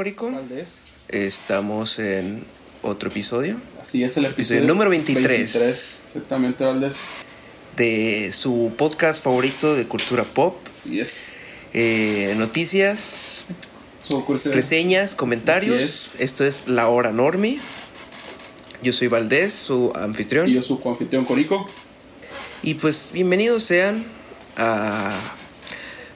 Muy bien, Corico. Valdés. Estamos en otro episodio Así es el Episodio episodio, número 23. Exactamente, Valdés. de su podcast favorito de cultura pop. Así es. Eh, noticias, reseñas, comentarios. Así Esto es La Hora Normie. Yo soy Valdés, su anfitrión. Y yo su coanfitrión Corico. Y pues bienvenidos sean a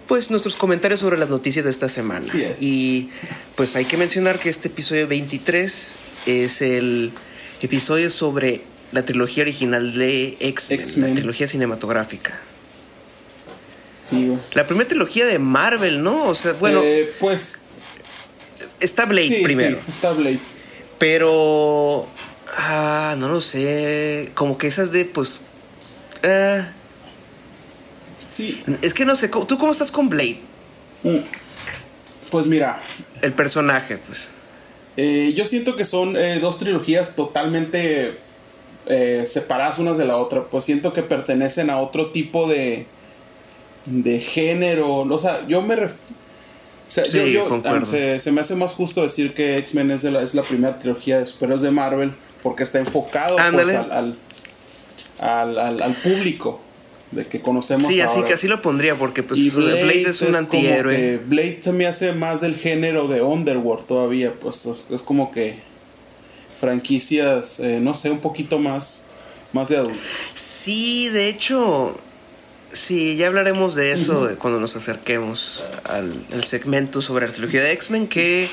pues nuestros comentarios sobre las noticias de esta semana. Así es. Y pues hay que mencionar que este episodio 23 es el episodio sobre la trilogía original de X-Men, la trilogía cinematográfica. Sí. La primera trilogía de Marvel, ¿no? O sea, bueno, Eh, pues. está Blade sí, primero, sí, está Blade. pero ah, no lo sé, como que esas de pues ah, Sí. es que no sé, ¿tú cómo estás con Blade? Mm. Pues mira, El personaje, pues. eh, yo siento que son eh, dos trilogías totalmente eh, separadas unas de la otra. Pues siento que pertenecen a otro tipo de, de género. O sea, yo me... ref- o sea, Sí, yo- se, se me hace más justo decir que X-Men es, de la- es la primera trilogía de superhéroes de Marvel porque está enfocado pues, al- al- al público de que conocemos Sí, así ahora. que así lo pondría, porque pues Y Blade, es un antihéroe. que Blade se me hace más del género de Underworld todavía, pues es, es como que franquicias, eh, no sé, un poquito más, más de adulto. Sí, de hecho, sí, ya hablaremos de eso cuando nos acerquemos al, al segmento sobre la trilogía de X-Men, que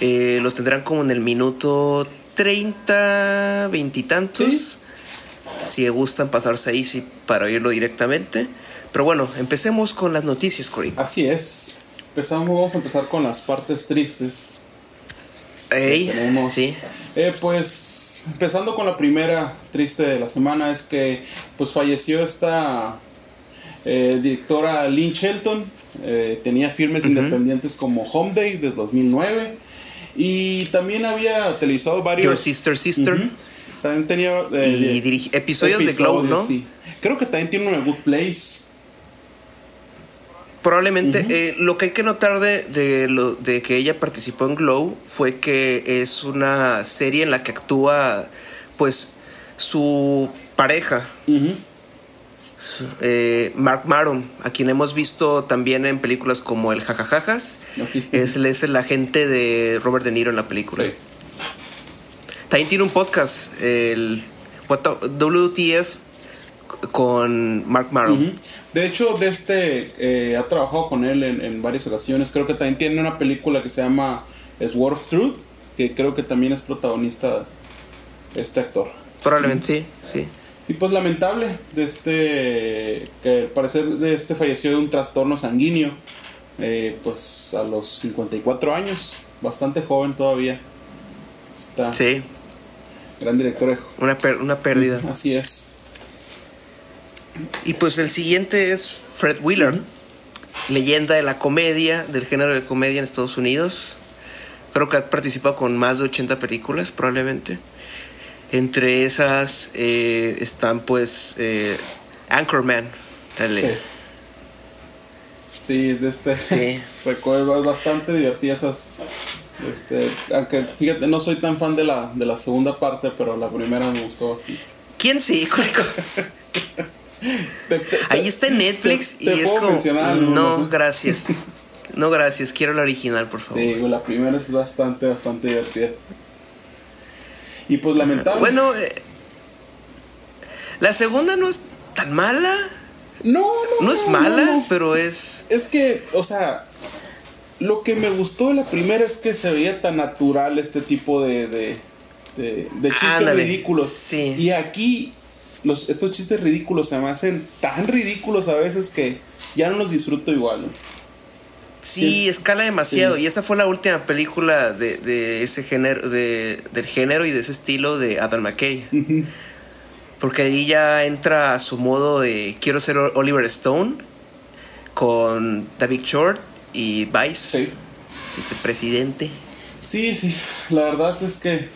eh, lo tendrán como en el minuto 30, veintitantos. Sí. Si gustan pasarse ahí sí, para oírlo directamente. Pero bueno, empecemos con las noticias, Corico. Así es. Empezamos, vamos a empezar con las partes tristes. Ey, Tenemos, sí. eh, pues empezando con la primera triste de la semana es que pues falleció esta eh, directora Lynn Shelton. Eh, tenía filmes Ujú. independientes como Home Day desde 2009 y también había televisado varios. Your Sister Sister. También tenía eh, Y episodios, de Glow, ¿no? sí. Creo que también tiene uno de Good Place. Probablemente eh, lo que hay que notar de, de, lo, de que ella participó en Glow fue que es una serie en la que actúa pues su pareja, eh, Mark Maron, a quien hemos visto también en películas como El Jajajajas. Así. Es, es el agente de Robert De Niro en la película. Sí. También tiene un podcast, el WTF con Mark Maron. De hecho, de este eh, ha trabajado con él en, en varias ocasiones. Creo que también tiene una película que se llama Sword of Truth, que creo que también es protagonista este actor. Probablemente sí, sí. Y pues lamentable de este que al parecer de este falleció de un trastorno sanguíneo, eh, pues a los 54 años, bastante joven todavía. Está Sí, gran director. una, per- una pérdida. Así es. Y pues el siguiente es Fred Willard, leyenda de la comedia, del género de comedia en Estados Unidos. Creo que ha participado con más de 80 películas, probablemente. Entre esas eh, están pues eh, Anchorman. dale. Sí. Sí, de este. Sí. Recuerdo bastante divertidas esas. Este, aunque fíjate, no soy tan fan de la, de la segunda parte, pero la primera me gustó bastante. ¿Quién sí? Corico? Te- te- Ahí está en Netflix te- y es como... No, ¿no? gracias. No, gracias. Quiero la original, por favor. Sí, la primera es bastante, bastante divertida. Y pues lamentable. Bueno, eh, la segunda no es tan mala. no, no, No es no, mala, no. pero es... Es que, o sea, lo que me gustó de la primera es que se veía tan natural este tipo de, de, de, de chistes Ándale, ridículos. sí. Y aquí, los, estos chistes ridículos se me hacen tan ridículos a veces que ya no los disfruto igual. ¿no? Sí, escala demasiado. Sí. Y esa fue la última película de, de ese género, de, del género y de ese estilo de Adam McKay. Porque ahí ya entra a su modo de quiero ser Oliver Stone con David Short y Vice, Sí. vicepresidente. Sí, sí, la verdad es que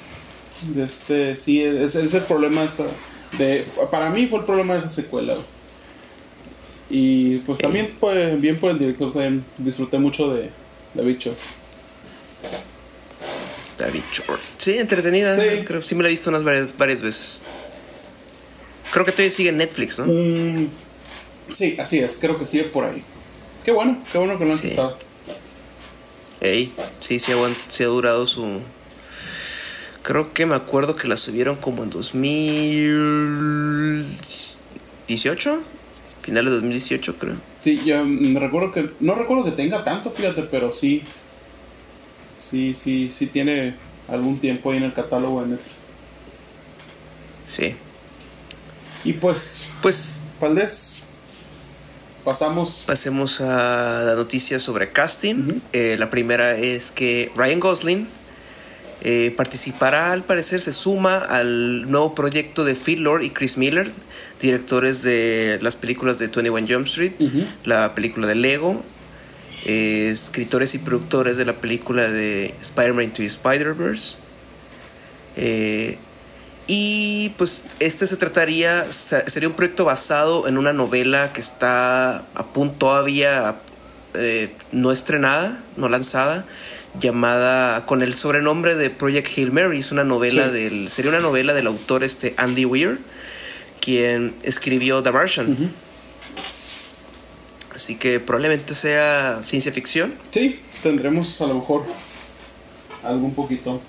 este sí es, es el problema esta de para mí fue el problema de esa secuela. Y pues también pues, bien por el director también disfruté mucho de, de Bicho. David Short. Sí, entretenida. Sí. Creo, sí me la he visto unas varias, varias veces. Creo que todavía sigue en Netflix, ¿no? Mm, sí, así es, creo que sigue por ahí. Qué bueno, qué bueno que lo han Sí. quitado. Ey, sí, sí, ha durado su... Creo que me acuerdo que la subieron como en 2018. Finales de 2018, creo. Sí, yo mm, recuerdo que. No recuerdo que tenga tanto, fíjate, pero sí. Sí, sí, sí tiene algún tiempo ahí en el catálogo de Netflix. Sí. Y pues, Pues Valdés, pasamos. pasemos a la noticia sobre casting. Eh, la primera es que Ryan Gosling eh, participará, al parecer, se suma al nuevo proyecto de Phil Lord y Chris Miller, directores de las películas de 21 Jump Street, la película de Lego, eh, escritores y productores de la película de Spider-Man the Spider-Verse. Eh, y pues este se trataría, se- sería un proyecto basado en una novela que está a punto todavía eh, no estrenada, no lanzada, llamada con el sobrenombre de Project Hail Mary. Es una novela Sí. del, sería una novela del autor este Andy Weir, quien escribió The Martian. Así que probablemente sea ciencia ficción. Sí, tendremos a lo mejor algún poquito.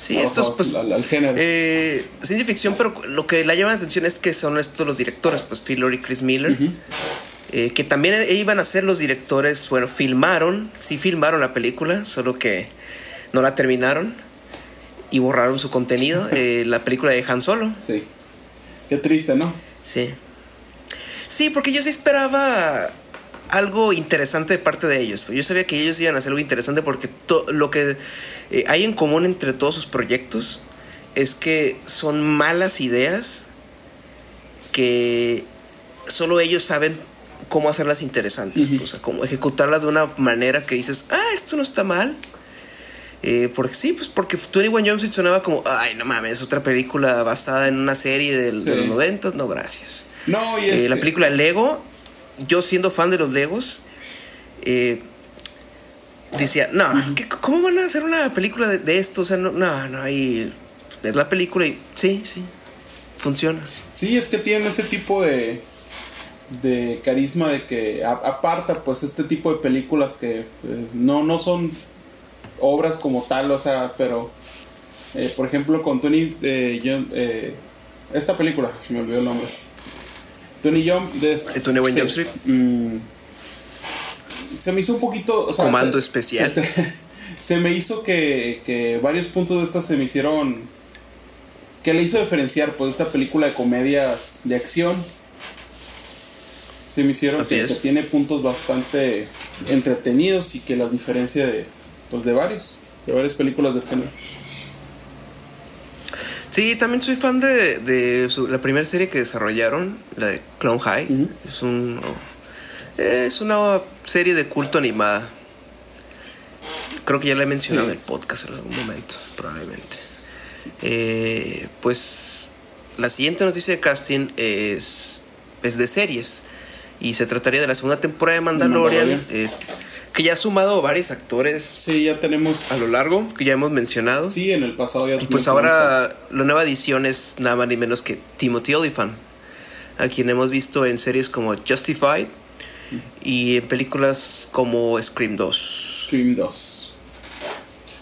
Sí, estos pues al, al género. eh, ciencia ficción, pero lo que la llama la atención es que son estos los directores, pues Phil Lord y Chris Miller, eh, que también e- iban a ser los directores, bueno, filmaron, sí filmaron la película, solo que no la terminaron y borraron su contenido, eh, la película de Han Solo. Sí. Qué triste, ¿no? Sí. Sí, porque yo sí esperaba algo interesante de parte de ellos. Yo sabía que ellos iban a hacer algo interesante porque lo que eh, hay en común entre todos sus proyectos es que son malas ideas que solo ellos saben cómo hacerlas interesantes. O sea, cómo ejecutarlas de una manera que dices, ah, esto no está mal. Eh, porque sí, pues porque 21 Jump Street sonaba como, ay, no mames, otra película basada en una serie del- de los 90, no, gracias. No, y Eh, este, la película Lego, yo siendo fan de los Legos, eh, decía, no, ¿qué- ¿cómo van a hacer una película de, de esto? O sea, no, no, no, ahí es la película y sí, sí, funciona. Sí, es que tienen ese tipo de, de carisma de que a- aparta pues este tipo de películas que eh, no, no son obras como tal, o sea, pero eh, por ejemplo con Tony eh, Jump- eh, esta película, me olvidó el nombre. Tony Jump de ¿De 21 Jump Street? mm, se me hizo un poquito o sea, Comando se- especial. Se, te- se me hizo que, que varios puntos de estas se me hicieron que le hizo diferenciar pues esta película de comedias de acción se me hicieron Así que, tiene puntos bastante entretenidos y que las diferencia de pues de varios de varias películas de género Sí, también soy fan de, de su- la primera serie que desarrollaron, la de Clone High. Es un es una serie de culto animada. Creo que ya la he mencionado Sí. en el podcast en algún momento, probablemente. Eh, pues la siguiente noticia de casting es, es de series. Y se trataría de la segunda temporada de Mandalorian, Mandalorian. eh, que ya ha sumado varios actores sí ya tenemos a lo largo, que ya hemos mencionado. sí en el pasado ya Y pues ahora la nueva edición es nada más ni menos que Timothy Olyphant, a quien hemos visto en series como Justified y en películas como Scream 2. Scream 2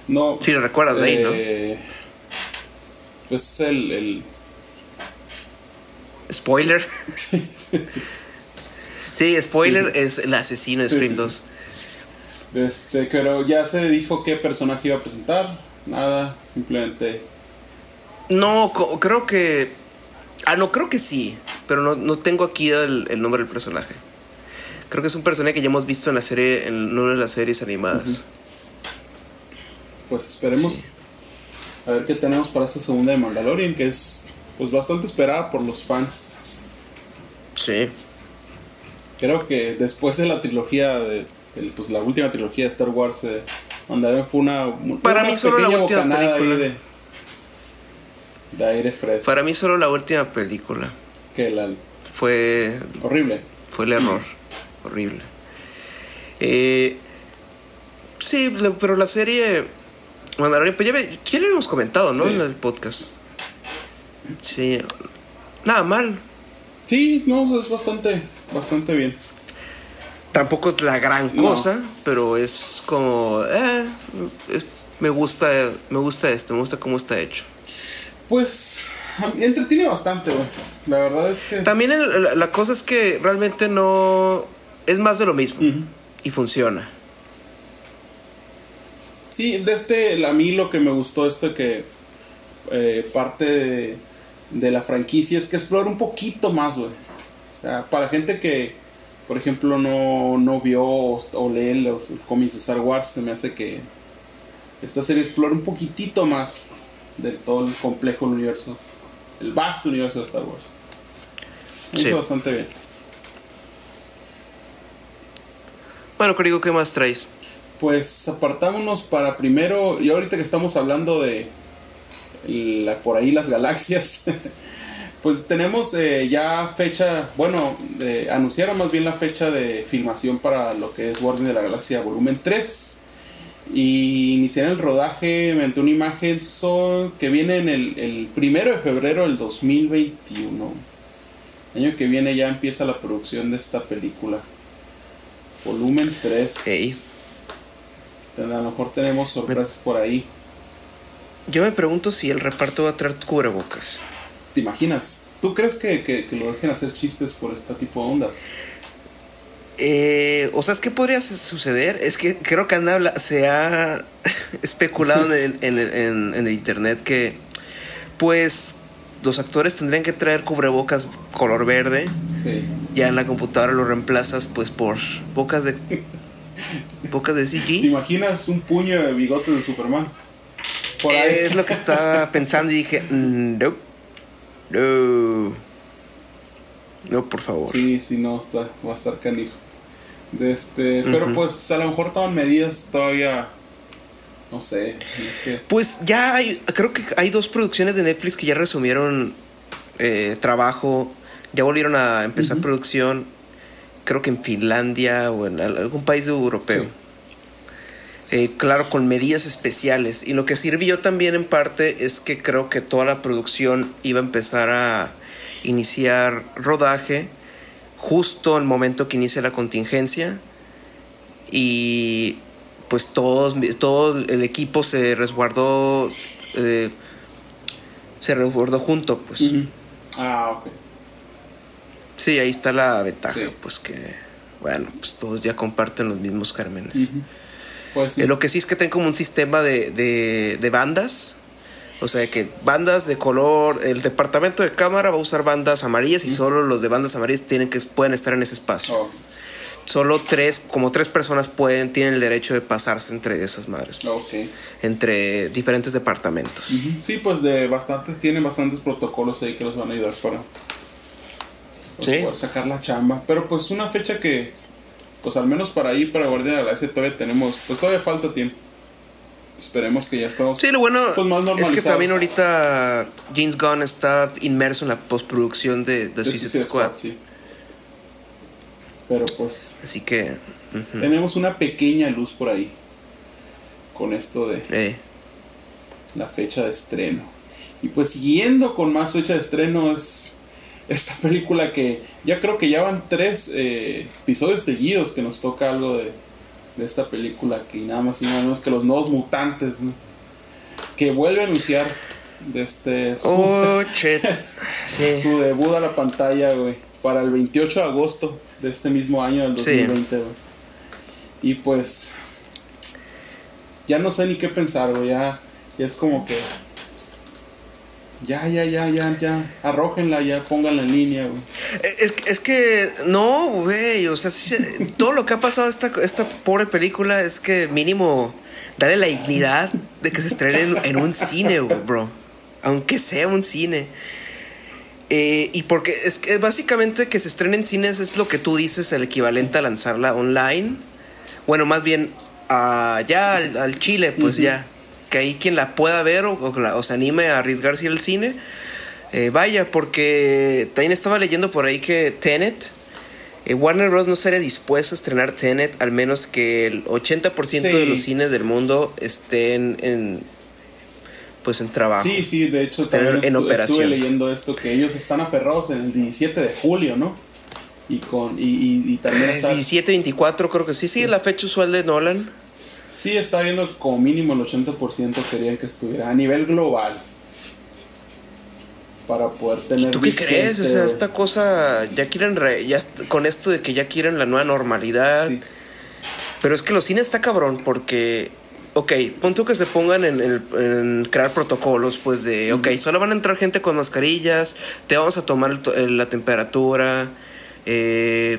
no Si lo recuerdas de ahí, ¿no? eh, pues el, el Spoiler. sí, spoiler es el asesino de Scream sí, 2. Este, pero ya se dijo qué personaje iba a presentar. Nada, simplemente. No, creo que... Ah, no, creo que sí, pero no, no tengo aquí el, el nombre del personaje. Creo que es un personaje que ya hemos visto en la serie, en una de las series animadas. Pues esperemos Sí. a ver qué tenemos para esta segunda de Mandalorian, que es pues bastante esperada por los fans. Sí. Creo que después de la trilogía de, pues la última trilogía de Star Wars, eh, Mandalorian fue una, Para una mí solo la última película. de, de aire fresco. Para mí solo la última película. que la Fue, horrible. fue el error. Horrible. Eh, Sí, pero la serie. Mandalorian, pues ya, ya lo habíamos comentado, ¿no? En el podcast. Sí. Nada mal. Sí, no, es bastante, bastante bien. Tampoco es la gran cosa, pero es como. Eh, me gusta. Me gusta esto, me gusta cómo está hecho. Pues. Entretiene bastante, güey. La verdad es que. También la, cosa es que realmente no. Es más de lo mismo. Y funciona. Sí, de este, a mí lo que me gustó esto que eh, parte de, la franquicia es que explora un poquito más, güey. O sea, para gente que, por ejemplo, no, no vio o, lee los cómics de Star Wars, se me hace que esta serie explora un poquitito más de todo el complejo universo, el vasto universo de Star Wars. sí. bastante bien. Bueno, digo ¿qué más traes? Pues apartámonos para primero, y ahorita que estamos hablando de la, por ahí las galaxias, pues tenemos eh, ya fecha, bueno, anunciaron más bien la fecha de filmación para lo que es Guardian de la Galaxia volumen 3. Y el rodaje mediante una imagen que viene en el, el primero de febrero del 2021. El año que viene ya empieza la producción de esta película. Volumen 3. A lo mejor tenemos sorpresas por ahí. Yo me pregunto si el reparto va a traer cubrebocas. ¿Te imaginas? ¿Tú crees que, lo dejen hacer chistes por este tipo de ondas? Eh, o sea, ¿qué podría suceder? Es que creo que anda, se ha especulado en, en, el internet que, pues, los actores tendrían que traer cubrebocas color verde. Sí. Ya en la computadora lo reemplazas, pues, por bocas de Bocas de CG. ¿Te imaginas un puño de bigotes de Superman? Por ahí. Es lo que estaba pensando y dije, mm, no. No. No, por favor. Sí, sí, no, está, va a estar canijo. De este, Pero pues a lo mejor toman medidas todavía. No sé. Pues ya hay, creo que hay dos producciones de Netflix que ya resumieron eh, trabajo, ya volvieron a empezar producción creo que en Finlandia o en algún país europeo. Eh, claro, con medidas especiales. Y lo que sirvió también en parte es que creo que toda la producción iba a empezar a iniciar rodaje justo el momento que inicia la contingencia. Y pues todos, todo el equipo se resguardó, eh, se resguardó junto, pues. Ah, ok. Sí, ahí está la ventaja, pues que, bueno, pues todos ya comparten los mismos cármenes. pues eh, lo que sí es que tienen como un sistema de, de, bandas. O sea, que bandas de color, el departamento de cámara va a usar bandas amarillas y solo los de bandas amarillas tienen que, pueden estar en ese espacio. Oh. Solo tres, como tres personas pueden, tienen el derecho de pasarse entre esas madres. Entre diferentes departamentos. Sí, pues de bastantes, tienen bastantes protocolos ahí que los van a ayudar para pues, sacar la chamba. Pero pues una fecha que, pues al menos para ir para Guardia de la Galaxia todavía tenemos, pues todavía falta tiempo. Esperemos que ya estamos. Sí, lo bueno pues, es que también ahorita James Gunn está inmerso en la postproducción de, de Suicide Squad. sí. Pero pues. Así que. Tenemos una pequeña luz por ahí. Con esto de. Eh. La fecha de estreno. Y pues siguiendo con más fecha de estreno es esta película que ya creo que ya van tres eh, episodios seguidos que nos toca algo de, esta película que nada más y nada menos que los nuevos mutantes que vuelve a anunciar de este su, oh, su debut a la pantalla güey para el 28 de agosto de este mismo año del 2020 y pues ya no sé ni qué pensar güey ya, ya es como que ya, ya, ya, ya, ya. Arrójenla, ya, pónganla en línea, güey. Es, es que, no, güey. O sea, todo lo que ha pasado esta, esta pobre película es que mínimo darle la dignidad de que se estrene en, un cine, bro. Aunque sea un cine. Eh, y porque es que básicamente que se estrene en cines es lo que tú dices, el equivalente a lanzarla online. Bueno, más bien uh, ya al, Chile, pues ya que ahí quien la pueda ver o, se anime a arriesgarse al cine, eh, vaya, porque también estaba leyendo por ahí que Tenet eh, Warner Bros. no estaría dispuesto a estrenar Tenet al menos que el 80% de Sí. los cines del mundo estén en pues en trabajo. Sí, sí, de hecho también en estu- operación. estuve leyendo esto, que ellos están aferrados en el 17 de julio, ¿no? Y con y, y, y también Es está, 17, 24 creo que sí, sí, la fecha usual de Nolan. sí está viendo como mínimo el 80% querían que estuviera a nivel global. Para poder tener ¿Tú qué crees? O sea, esta cosa ya quieren re- ya con esto de que ya quieren la nueva normalidad. Sí. Pero es que los cines está cabrón porque, ok, punto que se pongan en, en crear protocolos, pues de, ok, solo van a entrar gente con mascarillas, te vamos a tomar el la temperatura, eh,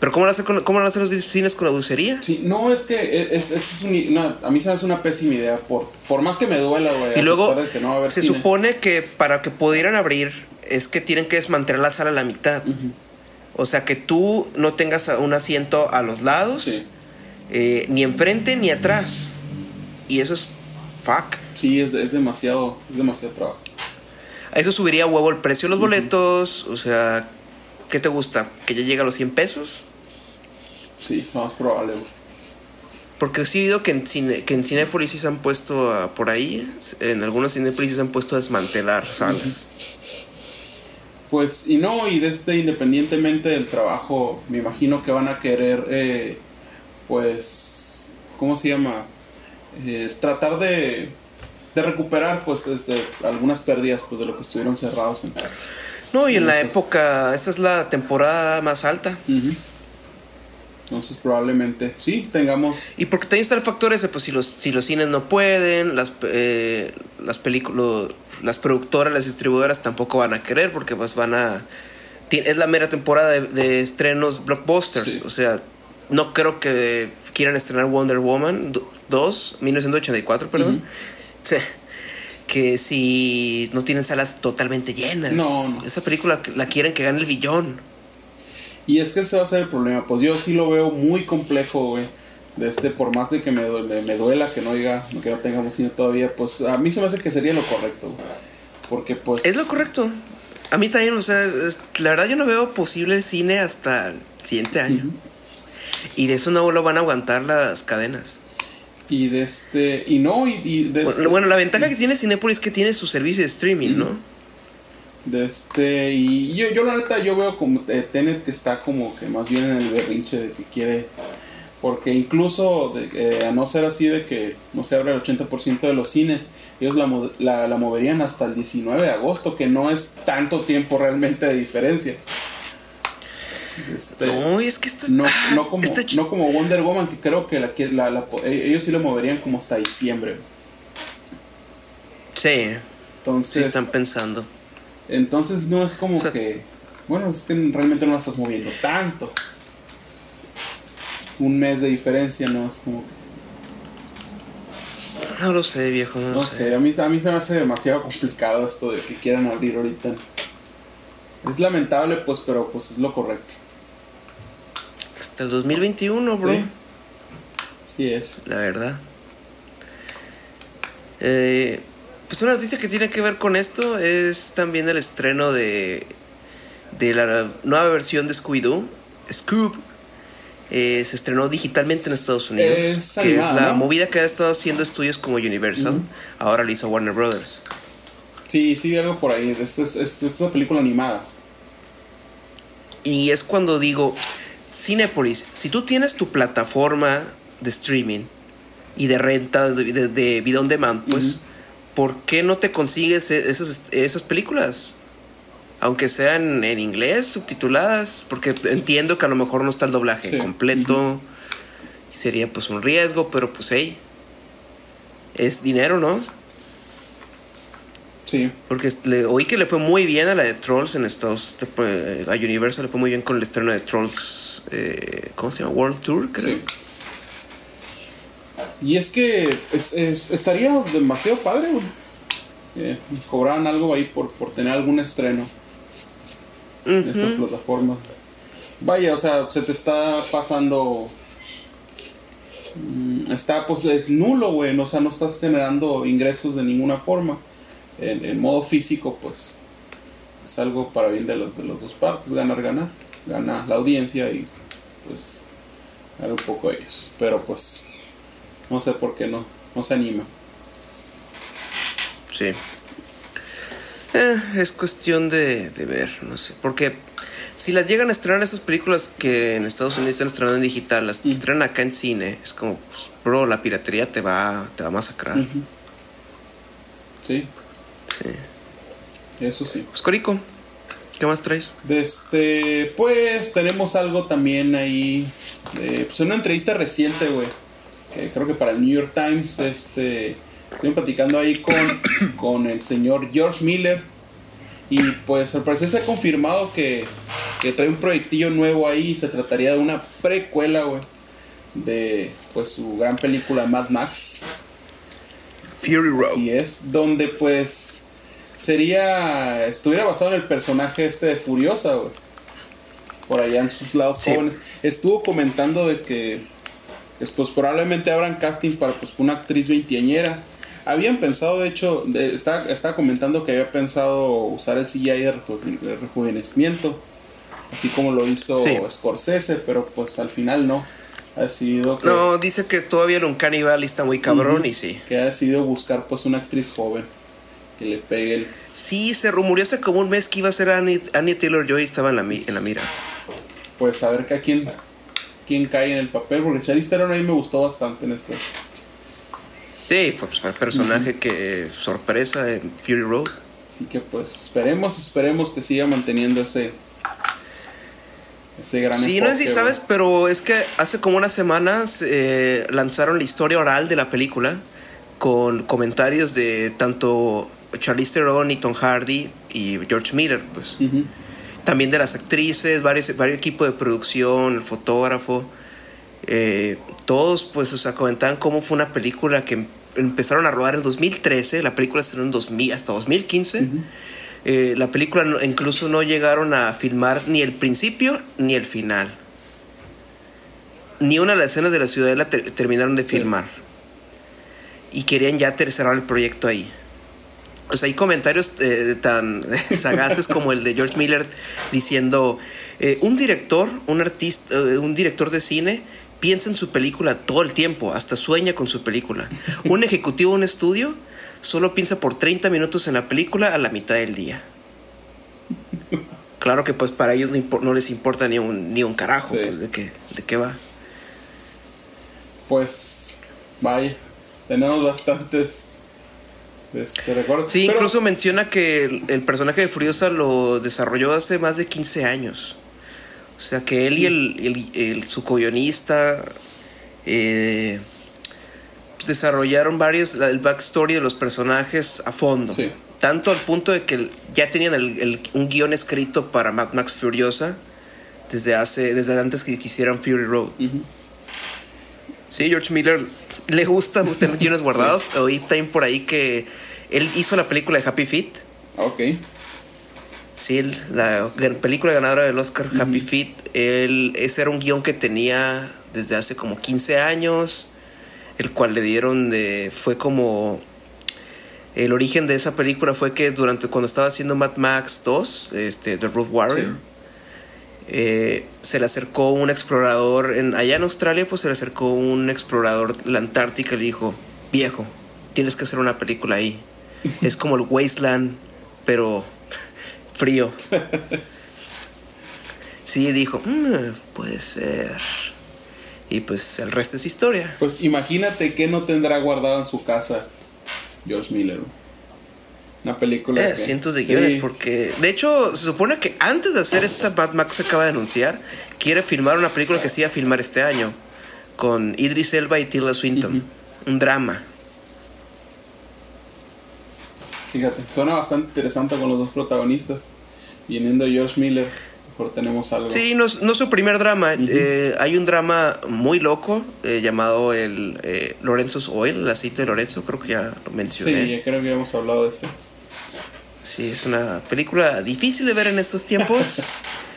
pero ¿cómo van, a hacer con- ¿cómo van a hacer los cines con la dulcería? Sí, no, es que es, es, es un- una- a mí se me hace una pésima idea. Por, por más que me duela, güey. Y luego que no va a haber se cine. supone que para que pudieran abrir es que tienen que desmantelar la sala a la mitad. O sea, que tú no tengas un asiento a los lados, Sí, eh, ni enfrente ni atrás. Y eso es fuck. sí es, es demasiado, es demasiado trabajo. A eso subiría a huevo el precio de los boletos. O sea, ¿qué te gusta? ¿Que ya llega a los 100 pesos? Sí, lo más probable. Porque sí he oído que en, cine, que en Cinépolis sí se han puesto a- por ahí. En algunos Cinépolis sí se han puesto a desmantelar salas. Pues, y no, y de este, independientemente del trabajo, me imagino que van a querer, eh, pues, ¿cómo se llama? Eh, tratar de, de recuperar, pues, este, algunas pérdidas, pues, de lo que estuvieron cerrados. En... No, y en la época, esta es la temporada más alta. Entonces, probablemente, sí, tengamos... Y porque también está el factor ese, pues si los, si los cines no pueden, las, eh, las películas, las productoras, las distribuidoras tampoco van a querer porque pues van a... Es la mera temporada de, de estrenos blockbusters. Sí. O sea, no creo que quieran estrenar Wonder Woman 2, 1984, perdón. Ujú. Sí. Que si no tienen salas totalmente llenas. No, no. Esa película la quieren que gane el billón. Y es que ese va a ser el problema, pues yo sí lo veo muy complejo, güey. De este, por más de que me, duele- me duela que no diga, que no tengamos cine todavía, pues a mí se me hace que sería lo correcto, güey. Porque pues... Es lo correcto. A mí también, o sea, es- la verdad yo no veo posible el cine hasta el siguiente año. Y de eso no lo van a aguantar las cadenas. Y de este. Y no, y, y de, este, Bueno, bueno, la ventaja que tiene Cinepolis es que tiene su servicio de streaming, ¿no? de este. Y yo, yo la neta, yo veo como eh, Tenet que está como que más bien en el berrinche de que quiere. Porque incluso, de, eh, a no ser así de que no se abre el 80% de los cines, ellos la, la, la moverían hasta el 19 de agosto, que no es tanto tiempo realmente de diferencia. Este, No, es que esto No, no, como, está no como Wonder Woman, que creo que la, que la- la- eh, ellos sí lo moverían como hasta diciembre. Sí, sí Entonces, están pensando. entonces no es como O sea- que. Bueno, es que realmente no la estás moviendo tanto. Un mes de diferencia no es como. No lo sé, viejo, no, No lo sé, sé. a mí, a mí se me hace demasiado complicado esto de que quieran abrir ahorita. Es lamentable, pues, pero pues es lo correcto. Hasta el 2021, bro. Sí. Sí es. La verdad. Eh, pues una noticia que tiene que ver con esto es también el estreno de, de la nueva versión de Scooby-Doo, Scoob. Eh, se estrenó digitalmente en Estados Unidos. Es que es la ¿no? movida que ha estado haciendo estudios como Universal. Ahora lo hizo Warner Brothers. Sí, sí, algo por ahí. Esta es, es- esta es una película animada. Y es cuando digo, Cinepolis, si tú tienes tu plataforma de streaming y de renta de, de, de video on demand, pues. ¿por qué no te consigues e- esas, esas películas? Aunque sean en inglés, subtituladas, porque entiendo que a lo mejor no está el doblaje Sí. completo. y Sería pues un riesgo, pero pues hey, es dinero, ¿no? Sí. Porque le, oí que le fue muy bien a la de Trolls en Estados A Universal le fue muy bien con el estreno de Trolls. eh, ¿Cómo se llama? World Tour, creo. Sí. Y es que es- es- estaría demasiado padre, güey. Eh, cobraran algo ahí por, por tener algún estreno en estas plataformas. Vaya, o sea, se te está pasando. mm, Está, pues es nulo, güey. O sea, no estás generando ingresos de ninguna forma. En, en modo físico, pues es algo para bien de los, de los dos partes, ganar, ganar. gana la audiencia y pues gana un poco ellos. Pero pues no sé por qué no, no se anima. Sí. Eh, es cuestión de, de ver, no sé. Porque si las llegan a estrenar estas películas que en Estados Unidos están estrenando en digital, las Mm. estrenan acá en cine, es como, pues, bro, la piratería te va, te va a masacrar. Ujú. Sí, Sí. eso sí. Pues, Corico, ¿qué más traes? Este, pues tenemos algo también ahí. eh, pues una entrevista reciente, güey. Creo que para el New York Times, este. Estoy platicando ahí con, con el señor George Miller. Y pues al parecer se ha confirmado que, que trae un proyectillo nuevo ahí. Se trataría de una precuela, güey. De pues su gran película Mad Max. Fury Road. Así es, donde pues sería, estuviera basado en el personaje este de Furiosa, güey. Por allá en sus lados Sí. jóvenes. Estuvo comentando de que pues, pues, probablemente abran casting para pues una actriz veinteañera. Habían pensado, de hecho, de- estaba, estaba comentando que había pensado usar el CGI de reju- de rejuvenecimiento, así como lo hizo Sí. Scorsese, pero pues al final no. Ha decidido que, No, dice que todavía el Uncanny Valley está muy cabrón y sí. que ha decidido buscar pues una actriz joven que le pegue el... Sí, se rumoreó hace como un mes que iba a ser Annie, Annie Taylor-Joy estaba en la, en la mira. pues a ver que a quién, quién cae en el papel, porque Charlize Theron a mí me gustó bastante en este. Sí, fue, pues, fue el personaje que sorpresa en Fury Road. Así que pues esperemos, esperemos que siga manteniendo ese ese gran Sí, no sé si sabes, pero es que hace como unas semanas eh, lanzaron la historia oral de la película con comentarios de tanto Charlize Theron y Tom Hardy y George Miller, pues. También de las actrices, varios, varios equipos de producción, el fotógrafo. eh, todos, pues, o sea, comentaban cómo fue una película que em- empezaron a rodar en 2013. La película se en 2000, hasta 2015. Ujú. Eh, la película incluso no llegaron a filmar ni el principio ni el final. Ni una de las escenas de la ciudadela ter- terminaron de Sí. filmar. Y querían ya cerrar el proyecto ahí. O sea, hay comentarios eh, tan sagaces como el de George Miller diciendo, eh, un director, un artista, eh, un director de cine piensa en su película todo el tiempo, hasta sueña con su película. Un ejecutivo de un estudio solo piensa por 30 minutos en la película a la mitad del día. Claro que pues para ellos no, les importa ni un, ni un carajo Sí. pues, de, qué, de qué va. Pues vaya, tenemos bastantes este, recuerdos. Sí, Pero- incluso menciona que el, el personaje de Furiosa lo desarrolló hace más de 15 años. O sea que él y el, el- el- su co-guionista eh, pues, desarrollaron varios, el backstory de los personajes a fondo. Sí. Tanto al punto de que ya tenían un guion escrito para Mad Max Furiosa desde, hace, desde antes que quisieran Fury Road. Sí, George Miller le gusta tener guiones guardados. Oí también por ahí que él hizo la película de Happy Feet. Ok. Sí, la película ganadora del Oscar Happy Feet. Él, ese era un guion que tenía desde hace como 15 años. El cual le dieron de. Fue como. El origen de esa película fue que durante cuando estaba haciendo Mad Max 2, este, The Road Warrior, Sí. Eh, se le acercó un explorador, en, allá en Australia, pues se le acercó un explorador de la Antártica y le dijo, viejo, tienes que hacer una película ahí. es como el Wasteland, pero frío. Sí, dijo, "Mm, puede ser. Y pues el resto es historia. Pues imagínate que no tendrá guardado en su casa George Miller. Una película. Eh, que- cientos de Sí. guiones, porque de hecho se supone que antes de hacer esta Mad Max se acaba de anunciar, quiere filmar una película que se iba a filmar este año con Idris Elba y Tilda Swinton, un drama. Fíjate, suena bastante interesante con los dos protagonistas. Viniendo George Miller, mejor tenemos algo. Sí, no, no es su primer drama. Ujú. Eh, hay un drama muy loco eh, llamado el eh, Lorenzo's Oil, el aceite de Lorenzo, creo que ya lo Sí, mencioné. ya creo que hemos hablado de este. Sí, es una película difícil de ver en estos tiempos,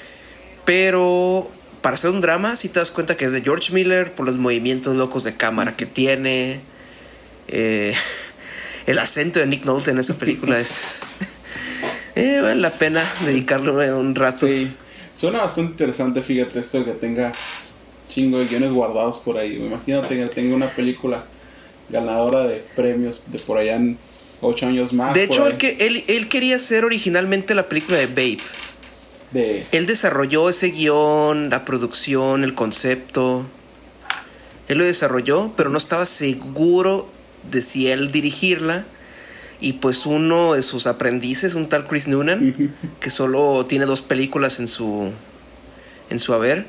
pero para hacer un drama, si te das cuenta que es de George Miller por los movimientos locos de cámara que tiene. eh, el acento de Nick Nolte en esa película es. eh, vale la pena dedicarle un rato. Sí. Suena bastante interesante, fíjate, esto que tenga chingo de guiones guardados por ahí. Imagínate que tenga una película ganadora de premios de por allá en ocho años más. De hecho, él, que, él, él quería hacer originalmente la película de Babe. De, Él desarrolló ese guion, la producción, el concepto. Él lo desarrolló, pero no estaba seguro de si él dirigirla. Y pues uno de sus aprendices, un tal Chris Noonan, que solo tiene dos películas en su en su haber,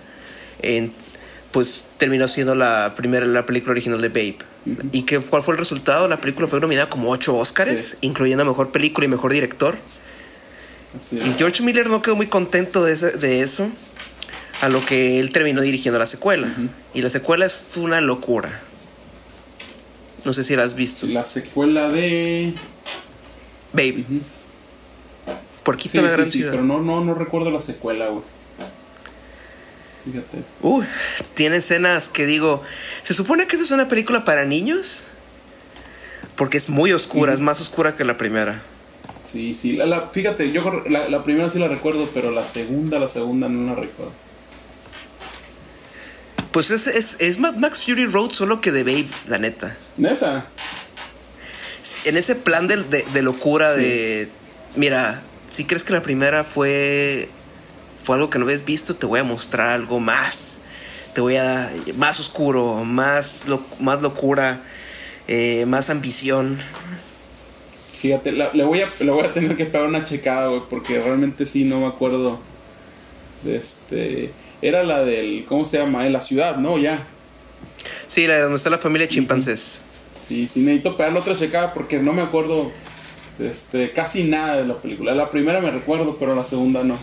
en- pues terminó siendo la primera la película original de Babe. ¿Y qué, cuál fue el resultado? La película fue nominada como ocho Oscars, Sí. incluyendo mejor película y mejor director. Y George Miller no quedó muy contento de, ese- de eso, a lo que él terminó dirigiendo la secuela. Y la secuela es una locura. No sé si la has visto. La secuela de. Babe, Ujú. Porquito Sí, la gran ciudad. pero no, no, no recuerdo la secuela, güey. Fíjate. Uy, tiene escenas que digo, ¿se supone que esta es una película para niños? Porque es muy oscura, es más oscura que la primera. Sí, sí. La, la- fíjate, yo la, la primera sí la recuerdo, pero la segunda, la segunda no la recuerdo. Pues es, es, es Mad Max Fury Road, solo que de Babe, la neta. Neta. En ese plan de, de- de locura Sí. de... Mira, si crees que la primera fue... Fue algo que no habías visto, te voy a mostrar algo más. Te voy a... Más oscuro, más, lo- más locura, eh, más ambición. Fíjate, la- le, voy a, le voy a tener que pegar una checada, güey, porque realmente sí no me acuerdo. De este. Era la del. ¿Cómo se llama? En la ciudad, ¿no? Ya. Sí, la donde está la familia de chimpancés. Sí, sí, necesito pegarle otra checada porque no me acuerdo. Este, casi nada de la película. La primera me recuerdo, pero la segunda no.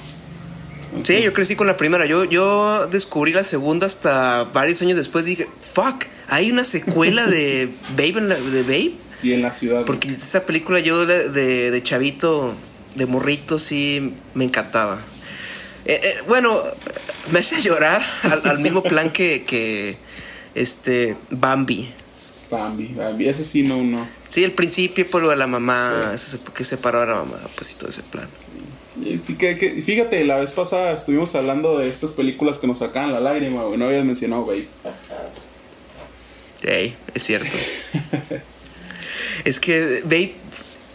Sí, yo crecí con la primera. Yo, yo descubrí la segunda hasta varios años después. Dije, fuck, hay una secuela de Babe, en la- de Babe. Y en la ciudad. Porque esta película yo de, de, de chavito, de morrito, sí me encantaba. Eh, eh, bueno, me hace llorar al, al mismo plan que, que este Bambi. Bambi, Bambi. Ese sí no, no. Sí, el principio por lo de la mamá, ese que separó a la mamá, pues y todo ese plan. Sí, que, que- fíjate, la vez pasada estuvimos hablando de estas películas que nos sacaban la lágrima, güey. No habías mencionado, güey. Ey, es cierto. es que Babe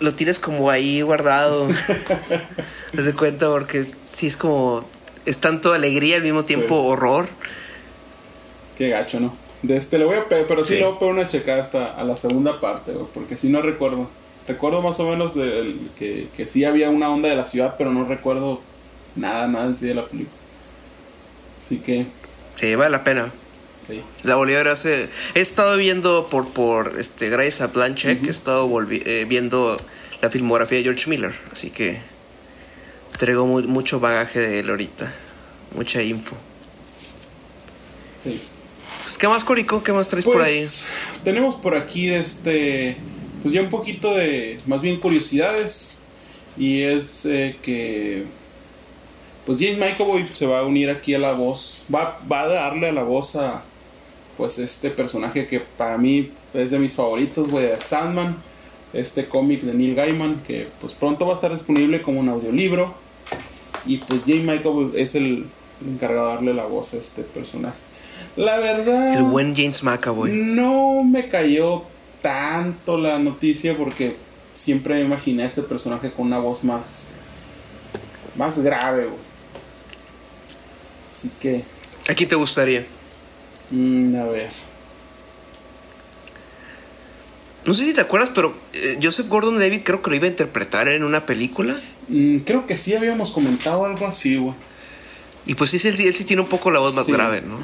lo tienes como ahí guardado. Te das cuenta porque sí es como es tanto alegría al mismo tiempo Sí. horror. Qué gacho, ¿no? De este le voy a pero sí, Sí. le voy a pegar una checada hasta a la segunda parte, güey, porque si no recuerdo. Recuerdo más o menos de, que, que sí había una onda de la ciudad, pero no recuerdo nada, nada en sí de la película. Así que, Sí, vale la pena. sí. La ver hace. He estado viendo por, por este, gracias a Blanchett, Ujú. he estado volvi- eh, viendo la filmografía de George Miller. Así que traigo mu- mucho bagaje de él ahorita. Mucha info. sí. Pues, ¿qué más, Corico? ¿Qué más traes por ahí? Pues, Tenemos por aquí este pues ya un poquito de más bien curiosidades y es eh, que pues James McAvoy se va a unir aquí a la voz, va, va a darle a la voz a pues este personaje que para mí es de mis favoritos, güey, de Sandman, este cómic de Neil Gaiman que pues pronto va a estar disponible como un audiolibro y pues James McAvoy es el encargado de darle la voz a este personaje. La verdad El buen James McAvoy. no me cayó tanto la noticia porque siempre me imaginé a este personaje con una voz más más grave, güey. Así que, ¿A quién te gustaría? mm, a ver. No sé si te acuerdas, pero eh, Joseph Gordon Levitt creo que lo iba a interpretar en una película. Mm, creo que sí habíamos comentado algo así, güey. Y pues sí, él, sí- él sí tiene un poco la voz más Sí. grave, ¿no?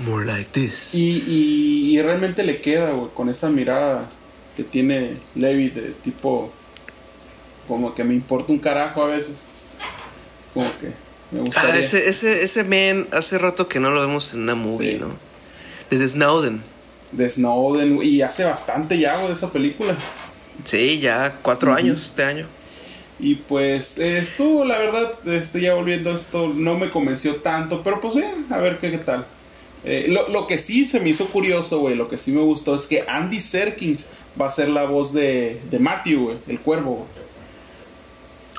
More like this. Y, y, y realmente le queda, güey, con esa mirada que tiene Levi de tipo. Como que me importa un carajo a veces. Es como que me gustaría. Ah, ese, ese, ese man, hace rato que no lo vemos en una movie, Sí. ¿no? Desde Snowden. De Snowden, y hace bastante ya, güey, de esa película. Sí, ya cuatro años este año. Y pues eh, estuvo, la verdad, este, ya volviendo a esto, no me convenció tanto, pero pues bien, a ver qué, qué tal. Eh, lo, lo que sí se me hizo curioso, güey, lo que sí me gustó es que Andy Serkins va a ser la voz de, de Matthew, güey, el cuervo, güey.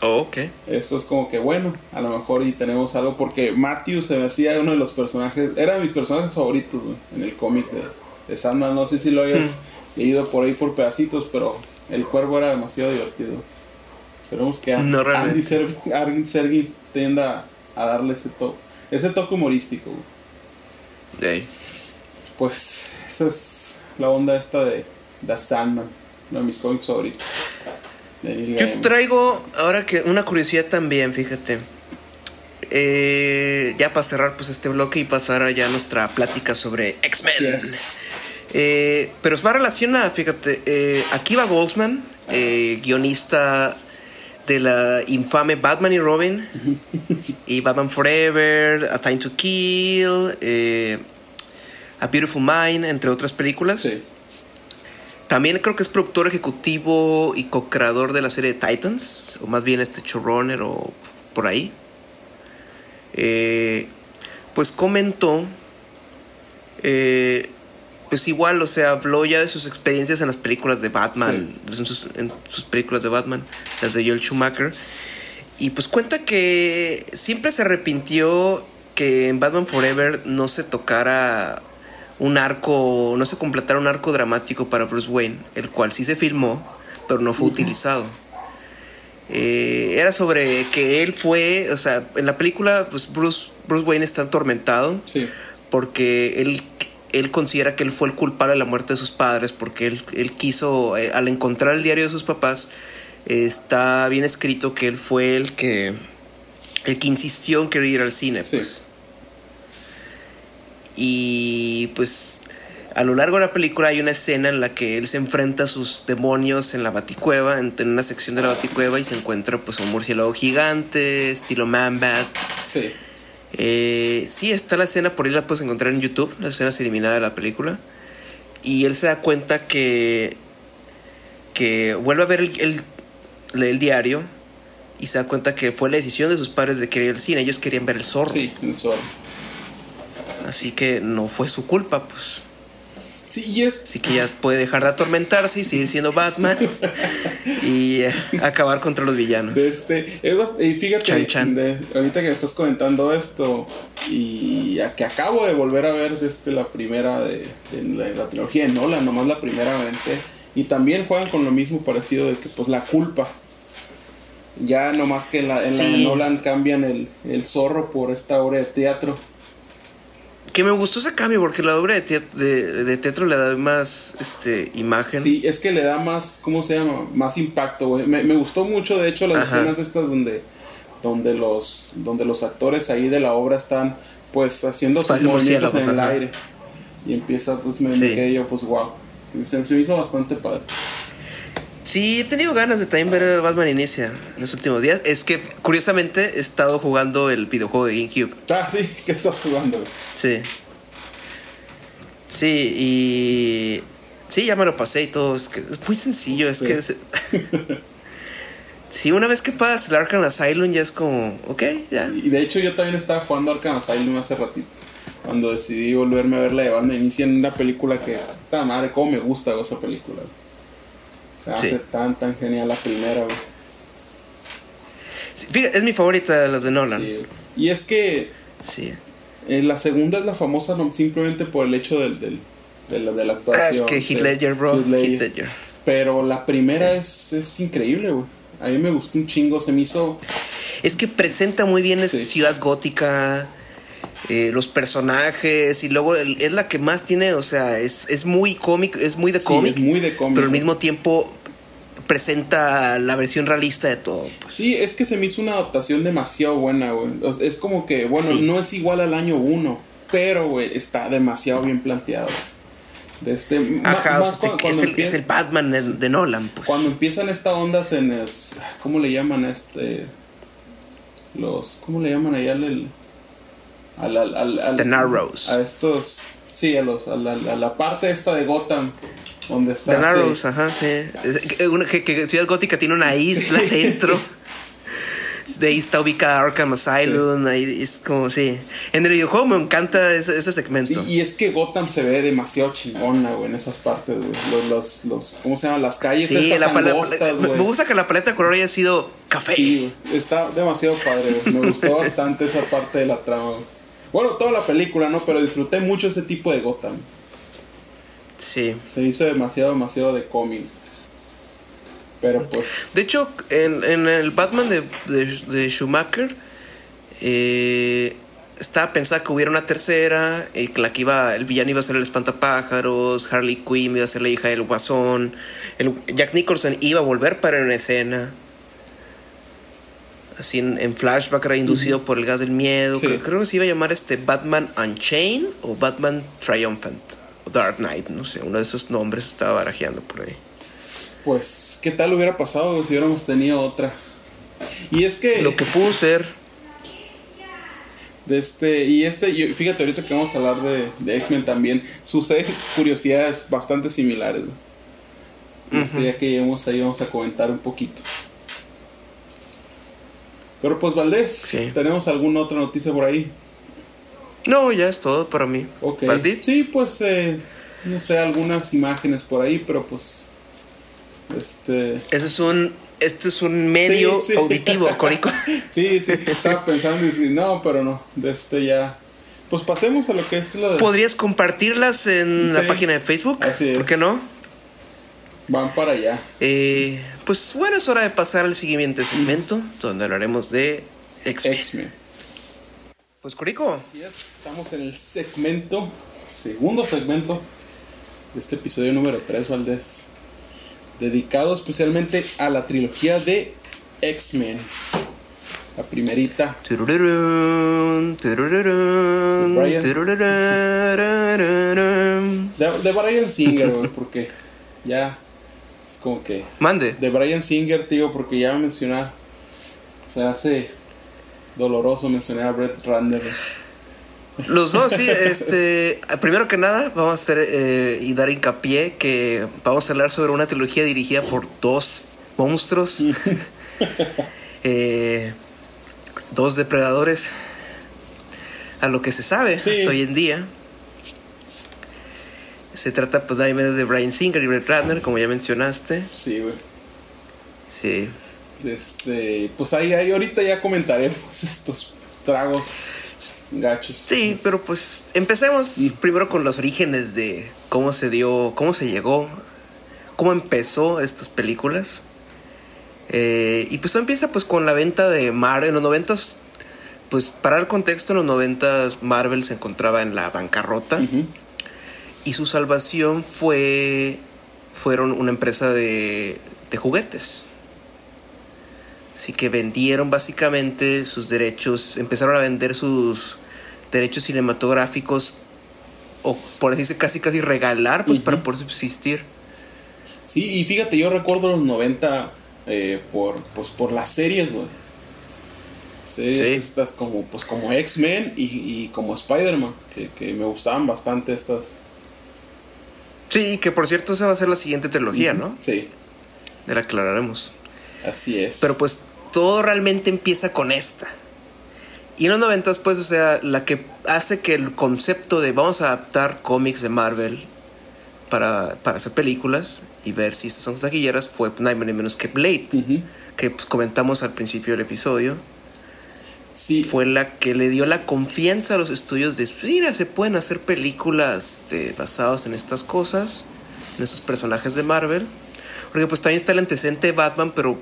Oh, ok. Eso es como que bueno, a lo mejor y tenemos algo porque Matthew se me hacía uno de los personajes, era de mis personajes favoritos güey, en el cómic de, de Sandman. No sé si lo hayas leído por ahí por pedacitos, pero el cuervo era demasiado divertido. Esperemos que No, Andy Serkis tienda a darle ese toque, ese toque humorístico. güey. Ey. Pues esa es la onda esta de The Sandman, uno de mis cómics favoritos. Yo traigo ahora que una curiosidad también, fíjate. Eh, ya para cerrar pues este bloque y pasar allá a nuestra plática sobre X-Men. Eh, pero va relacionada, fíjate. Eh, Akiva Goldsman, eh, guionista de la infame Batman y Robin, y Batman Forever, A Time to Kill, eh, A Beautiful Mind, entre otras películas. Sí. También creo que es productor ejecutivo y co-creador de la serie de Titans, o más bien este showrunner o por ahí. Eh, pues comentó, eh, pues igual, o sea, habló ya de sus experiencias en las películas de Batman, en, sus, en sus películas de Batman, las de Joel Schumacher. Y pues cuenta que siempre se arrepintió que en Batman Forever no se tocara un arco, no se completara un arco dramático para Bruce Wayne, el cual sí se filmó, pero no fue utilizado. Eh, era sobre que él fue, o sea, en la película, pues Bruce, Bruce Wayne está atormentado Sí. porque él, él considera que él fue el culpable de la muerte de sus padres, porque él, él quiso, eh, al encontrar el diario de sus papás, eh, está bien escrito que él fue el que, el que insistió en querer ir al cine. Sí. Pues. Y pues a lo largo de la película hay una escena en la que él se enfrenta a sus demonios en la baticueva, en, en una sección de la baticueva y se encuentra pues un murciélago gigante, estilo Man-Bat. Sí. Eh, sí, está la escena, por ahí la puedes encontrar en YouTube, la escena eliminada de la película. Y él se da cuenta que, que vuelve a ver el, el- el diario y se da cuenta que fue la decisión de sus padres de querer ir al cine. Ellos querían ver el zorro. Sí, el zorro. Así que no fue su culpa, pues. Sí, y es Así que ya puede dejar de atormentarse y seguir siendo Batman y eh, acabar contra los villanos. Este, y fíjate, Chan, chan. de- ahorita que estás comentando esto, y a que acabo de volver a ver desde la primera de, de la, la trilogía de Nolan, nomás la primeramente, y también juegan con lo mismo parecido de que pues la culpa. Ya nomás que en la, en la de. Nolan cambian el, el zorro por esta obra de teatro. Que me gustó ese cambio porque la obra de teatro, de, de teatro le da más este, imagen. Sí, es que le da más, ¿cómo se llama? Más impacto, güey. Me, me gustó mucho, de hecho, las Ajá. escenas estas donde, donde, los, donde los actores ahí de la obra están, pues, haciendo sus movimientos en el aire. Y empieza, pues, me, Sí. me quedé yo, pues, wow. Se, se me hizo bastante padre. Sí, he tenido ganas de también ver Batman Inicia en los últimos días. Es que, curiosamente, he estado jugando el videojuego de GameCube. Ah, sí, ¿qué estás jugando? Sí. Sí, y. Sí, ya me lo pasé y todo. Es que es muy sencillo. Es Sí. que. es- Sí, una vez que pasas el Arkham Asylum ya es como. Ok, ya. Y de hecho, yo también estaba jugando Arkham Asylum hace ratito. Cuando decidí volverme a ver la de Batman Inicia en una película que, ta madre, cómo me gusta esa película. Se hace Sí. tan, tan genial la primera, güey. Sí, fíjate, es mi favorita de las de Nolan. Sí. Y es que Sí. eh, la segunda es la famosa no, simplemente por el hecho del, del- de, la, de la Ah, actuación. es que. Heath Ledger, bro. Heath Ledger. Heath Ledger. Pero la primera es, es increíble, güey. A mí me gustó un chingo, se me hizo... Es que presenta muy bien esa ciudad gótica, eh, los personajes, y luego el- es la que más tiene, o sea, es, es muy cómic, es muy de sí, cómic, es muy de cómic. pero al mismo tiempo presenta la versión realista de todo. Pues. Sí, es que se me hizo una adaptación demasiado buena, güey. O sea, es como que, bueno, Sí. no es igual al año uno, pero, güey, está demasiado bien planteado. De este, Ajá, o sea, cuando, es, cuando el, empieza- es el Batman de, de Nolan, pues. Cuando empiezan estas ondas en es, ¿cómo le llaman a este? Los, ¿cómo le llaman allá al, al, al, al- al- The Narrows. A estos, sí, a los, a la, a la parte esta de Gotham, donde está. The Narrows, sí. ajá, sí. Una- que- que Ciudad Gótica tiene una isla dentro. De ahí está ubicada Arkham Asylum, ahí es como, sí. En el videojuego me encanta ese, ese segmento. Sí, y es que Gotham se ve demasiado chingona, güey, en esas partes, güey. Los, los, los, ¿cómo se llaman? Las calles Sí, la angostas, me, güey. me gusta que la paleta de color haya sido café. Sí, está demasiado padre, Me gustó bastante esa parte de la trama. Bueno, toda la película, ¿no? Pero disfruté mucho ese tipo de Gotham. Sí. Se hizo demasiado, demasiado de cómic. Pero pues. De hecho, en, el Batman de, de, Schumacher, eh, estaba pensado que hubiera una tercera, y que la que iba, el villano iba a ser el espantapájaros, Harley Quinn iba a ser la hija del guasón, el, Jack Nicholson iba a volver para una escena. Así en, flashback era inducido por el gas del miedo. Creo, que se iba a llamar este Batman Unchained o Batman Triumphant o Dark Knight, no sé, uno de esos nombres estaba barajeando por ahí. Pues, ¿qué tal hubiera pasado si hubiéramos tenido otra? Y es que. Lo que pudo ser. De este, y este, fíjate ahorita que vamos a hablar de, X-Men también, sucede curiosidades bastante similares. Este, Ya que lleguemos ahí vamos a comentar un poquito. Pero pues Valdés, ¿tenemos alguna otra noticia por ahí? No, ya es todo para mí. Ok. Sí, pues eh, no sé, algunas imágenes por ahí, pero pues este... Ese es un este es un medio auditivo, Corico. sí, sí, estaba pensando y decir, no, pero no, de este ya. Pues pasemos a lo que es lo de... ¿Podrías compartirlas en la página de Facebook? Así ¿Por qué no? Van para allá. Eh, pues bueno, es hora de pasar al siguiente segmento, donde hablaremos de X-Men. pues Corico. estamos en el segmento, segundo segmento de este episodio número 3, Valdés dedicado especialmente a la trilogía de X-Men. La primerita. De, de, Brian Singer, porque ya como que. Mande. De Brian Singer, tío, porque ya mencionar. Se hace doloroso mencionar a Brett Ratner. Los dos, sí. Este, primero que nada, vamos a hacer eh, y dar hincapié que vamos a hablar sobre una trilogía dirigida por dos monstruos, eh, dos depredadores, a lo que se sabe hasta hoy en día. Se trata, pues, de menos de Brian Singer y Brett Ratner, como ya mencionaste. Sí, güey. Sí. Este, pues ahí, ahí ahorita ya comentaremos estos tragos Gachos. Sí, pero pues empecemos primero con los orígenes de cómo se dio, cómo se llegó, cómo empezó estas películas. Eh, y pues todo empieza pues con la venta de Marvel. En los noventas, pues para el contexto, en los noventas Marvel se encontraba en la bancarrota. Y su salvación fue, fueron una empresa de, de juguetes. Así que vendieron básicamente sus derechos, empezaron a vender sus derechos cinematográficos o por decirse casi casi regalar pues para poder subsistir. Sí, y fíjate, yo recuerdo los 90 eh, por pues por las series, güey. Series estas como pues como X-Men y, como Spider-Man, que, me gustaban bastante estas. Sí, que por cierto esa va a ser la siguiente trilogía, ¿no? Sí. De la que hablaremos. Así es. Pero pues todo realmente empieza con esta. Y en los noventas, pues, o sea, la que hace que el concepto de vamos a adaptar cómics de Marvel para, hacer películas y ver si estas son taquilleras fue nada menos que Blade, que pues, comentamos al principio del episodio. Sí. Fue la que le dio la confianza a los estudios de, mira, se pueden hacer películas este, basadas en estas cosas, en estos personajes de Marvel. Porque pues también está el antecedente de Batman, pero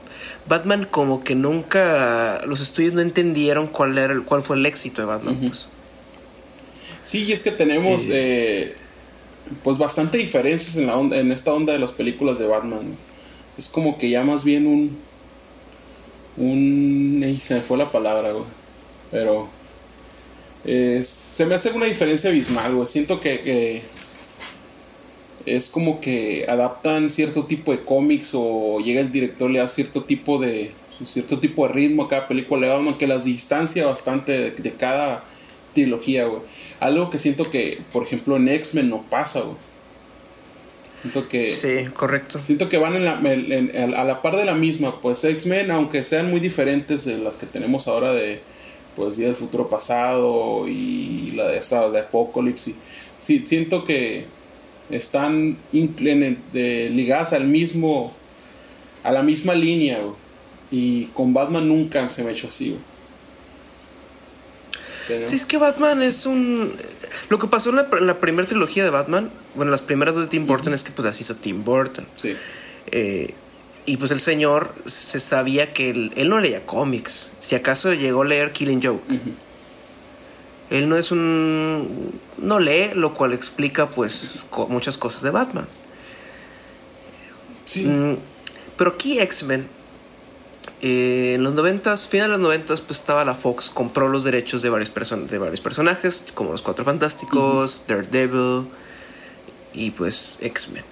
Batman como que nunca los estudios no entendieron cuál era el, cuál fue el éxito de Batman. pues. Sí, y es que tenemos eh, pues bastante diferencias en la onda, en esta onda de las películas de Batman. Es como que ya más bien un un se me fue la palabra, güey. Pero se me hace una diferencia abismal, güey. Siento que es como que adaptan cierto tipo de cómics o llega el director le da cierto tipo de cierto tipo de ritmo a cada película le da que las distancia bastante de, cada trilogía güey. Algo que siento que por ejemplo en X-Men no pasa güey. Siento que sí correcto. siento que van en la, a la par de la misma pues X-Men aunque sean muy diferentes de las que tenemos ahora de pues Día del Futuro Pasado y la de esta de Apocalypse sí siento que están de, ligadas al mismo, a la misma línea, Y con Batman nunca se me ha hecho así, güey. Sí, es que Batman es un... Lo que pasó en la, primera trilogía de Batman, bueno, las primeras dos de Tim Burton es que pues las hizo Tim Burton. Sí. Eh, y pues el señor se sabía que él, no leía cómics. Si acaso llegó a leer Killing Joke. Él no es un... No lee, lo cual explica pues muchas cosas de Batman. Sí. Mm, pero aquí X-Men eh, en los noventas, finales de los noventas, pues estaba la Fox, compró los derechos de varios, de varios personajes, como los Cuatro Fantásticos, Daredevil y pues X-Men.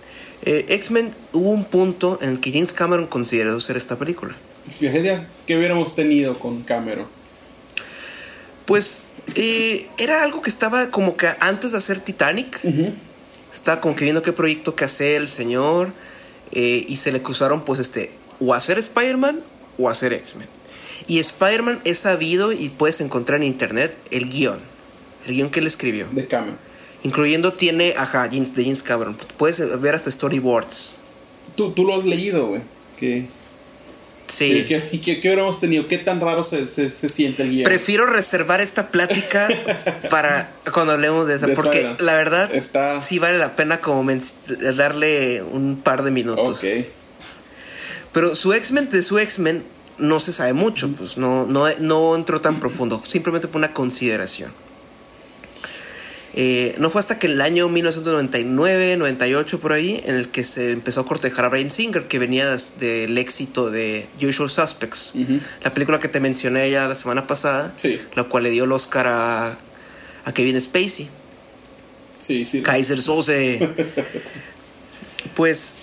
Eh, X-Men hubo un punto en el que James Cameron consideró hacer esta película. ¿Qué hubiéramos tenido con Cameron? Pues eh, era algo que estaba como que antes de hacer Titanic. Estaba como que viendo qué proyecto que hace el señor. y se le cruzaron pues este o hacer Spider-Man o hacer X-Men. Y Spider-Man es sabido y puedes encontrar en internet el guion. El guion que él escribió. De Cameron. Incluyendo tiene, ajá, de James Cameron. Puedes ver hasta storyboards. Tú, tú lo has leído, güey. Que... Sí. ¿Y qué, hubiéramos tenido? ¿Qué tan raro se, siente el guion? Prefiero reservar esta plática para cuando hablemos de eso. porque la verdad Está... sí vale la pena como darle un par de minutos. Ok. Pero su X-Men de su X-Men no se sabe mucho, pues no, no, no entró tan profundo, simplemente fue una consideración. Eh, no fue hasta que el año 1999, 98 por ahí, en el que se empezó a cortejar a Brian Singer, que venía del éxito de Usual Suspects, la película que te mencioné ya la semana pasada, la cual le dio el Oscar a, a Kevin Spacey. Sí, sí. Kaiser Sose. pues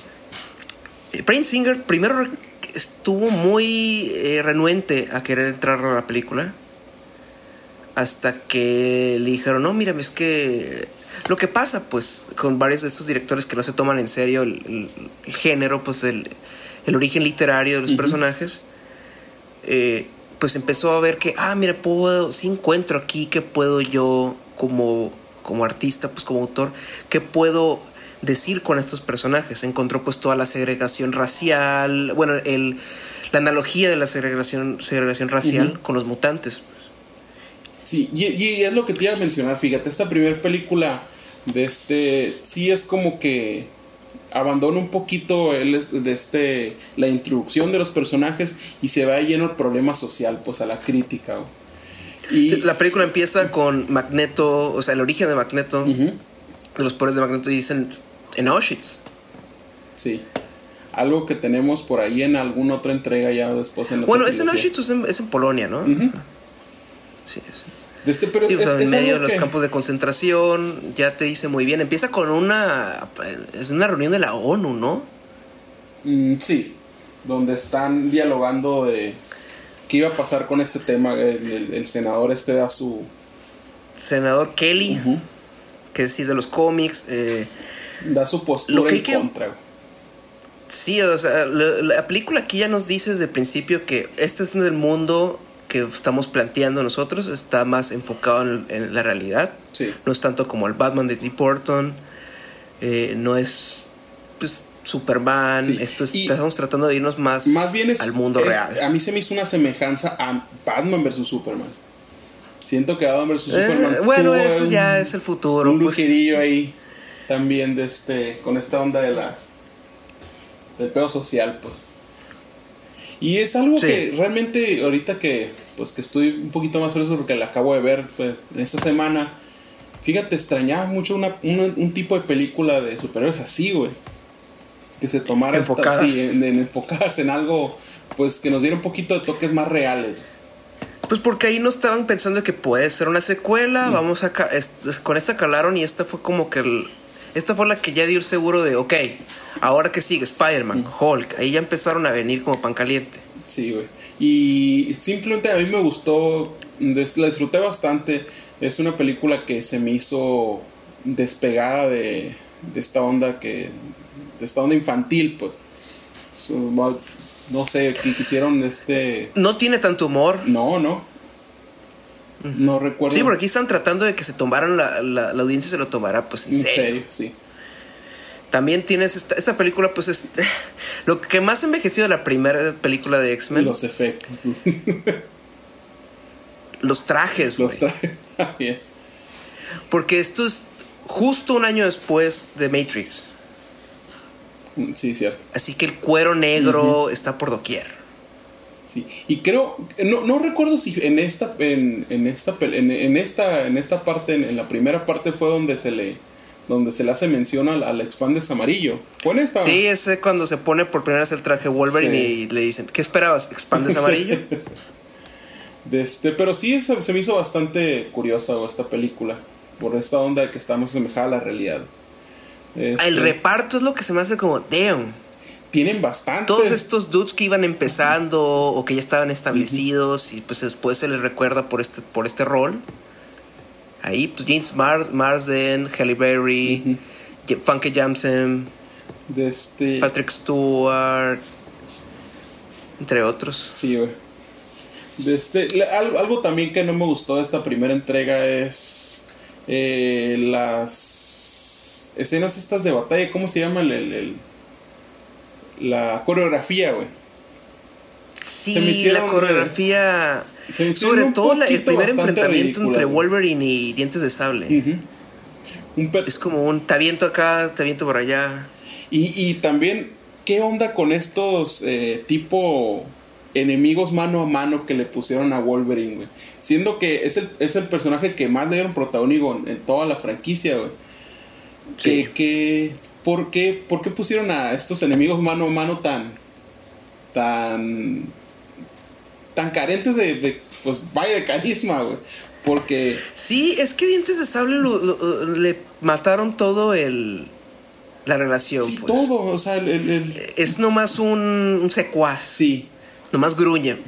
Brian Singer primero estuvo muy eh, renuente a querer entrar a la película. Hasta que le dijeron, no, mira, es que lo que pasa, pues, con varios de estos directores que no se toman en serio el, género, pues, el, el, origen literario de los personajes, eh, pues empezó a ver que, ah, mira, puedo, si encuentro aquí que puedo yo, como, como artista, pues, como autor, que puedo decir con estos personajes. Encontró pues toda la segregación racial, bueno, el, la analogía de la segregación, segregación racial con los mutantes. Sí, y, es lo que te iba a mencionar, fíjate, esta primera película de este, sí es como que abandona un poquito el, de este, la introducción de los personajes y se va lleno el problema social, pues a la crítica. Y, la película empieza con Magneto, o sea, el origen de Magneto, de los poderes de Magneto, y dicen, en Auschwitz. Sí. Algo que tenemos por ahí en alguna otra entrega ya después en Bueno, es en Auschwitz, es en, Polonia, ¿no? Sí, sí. Este, pero sí, en medio de los campos de concentración, ya te dice muy bien. Empieza con una. Es una reunión de la ONU, ¿no? Mm, sí, donde están dialogando de qué iba a pasar con este tema. El, senador este da su. Senador Kelly, que sí es de los cómics. Eh, da su postura en contra. Sí, o sea, la, película aquí ya nos dice desde el principio que este es el mundo que estamos planteando nosotros, está más enfocado en, la realidad. No es tanto como el Batman de Deep Burton, eh, no es pues, Superman, esto estamos tratando de irnos más, más bien al mundo real. A mí se me hizo una semejanza a Batman vs. Superman. Siento que Batman vs. Eh, Superman. Bueno, eso ya es el futuro. Un pues. ahí también de este, con esta onda de la, del pedo social, pues. Y es algo que realmente ahorita que, pues que estoy un poquito más fresco porque la acabo de ver pues, en esta semana, fíjate, extrañaba mucho una, un tipo de película de superhéroes así, güey. Que se tomara enfocadas. en, enfocadas en algo, pues que nos diera un poquito de toques más reales. Pues porque ahí no estaban pensando que puede ser una secuela, vamos a... con esta calaron y esta fue como que el, esta fue la que ya dio el seguro de, ok, ahora que sigue Spider-Man, Hulk, ahí ya empezaron a venir como pan caliente. Sí, güey. Y simplemente a mí me gustó, la disfruté bastante. Es una película que se me hizo despegada de, de esta onda que de esta onda infantil, pues. No sé, que quisieron este. No tiene tanto humor. No, no. No recuerdo. Sí, porque aquí están tratando de que se tomaran la, la, audiencia se lo tomara pues en, serio. sí. También tienes esta, esta película, pues es lo que más ha envejecido de la primera película de X-Men. Los efectos. tú. Los trajes, Los trajes. Ah. Porque esto es justo un año después de Matrix. Sí, cierto. Así que el cuero negro está por doquier. Sí. Y creo, no, no recuerdo si en esta, en, en esta, en, en esta, en esta parte, en, en la primera parte fue donde se le, donde se le hace mención al, al expandes amarillo. ¿Fue en esta? Sí, ese cuando se pone por primera vez el traje Wolverine Sí. y le dicen, ¿qué esperabas? ¿Expandes amarillo? De este, pero sí se, se me hizo bastante curiosa esta película. Por esta onda de que estamos semejada a la realidad. Este, El reparto es lo que se me hace como, damn. Tienen bastante. Todos estos dudes que iban empezando o que ya estaban establecidos y pues después se les recuerda por este, por este rol. Ahí, pues James Mar Marsden, Halle Berry, J- Funky Jamsen, este. Patrick Stewart, entre otros. Sí, güey. Este, algo, algo también que no me gustó de esta primera entrega es eh, las escenas estas de batalla. ¿Cómo se llama el, el- el- la coreografía, güey? Sí, hicieron, la coreografía. Se Sobre todo la- el primer enfrentamiento entre. Wolverine y Dientes de Sable. Un Es como un te aviento acá, te aviento por allá. y, y también, ¿qué onda con estos eh, tipo enemigos mano a mano que le pusieron a Wolverine, güey? Siendo que es el, es el personaje que más le dieron protagonismo en, en toda la franquicia, güey. Sí. Que, que- ¿por, qué, ¿Por qué pusieron a estos enemigos mano a mano tan. tan. tan carentes de. de, pues vaya de carisma, güey? Porque. Sí, es que Dientes de Sable lo- lo- le mataron todo el. La relación, Sí, pues. todo, o sea, el- Es nomás un, un secuaz. sí. Nomás gruñe.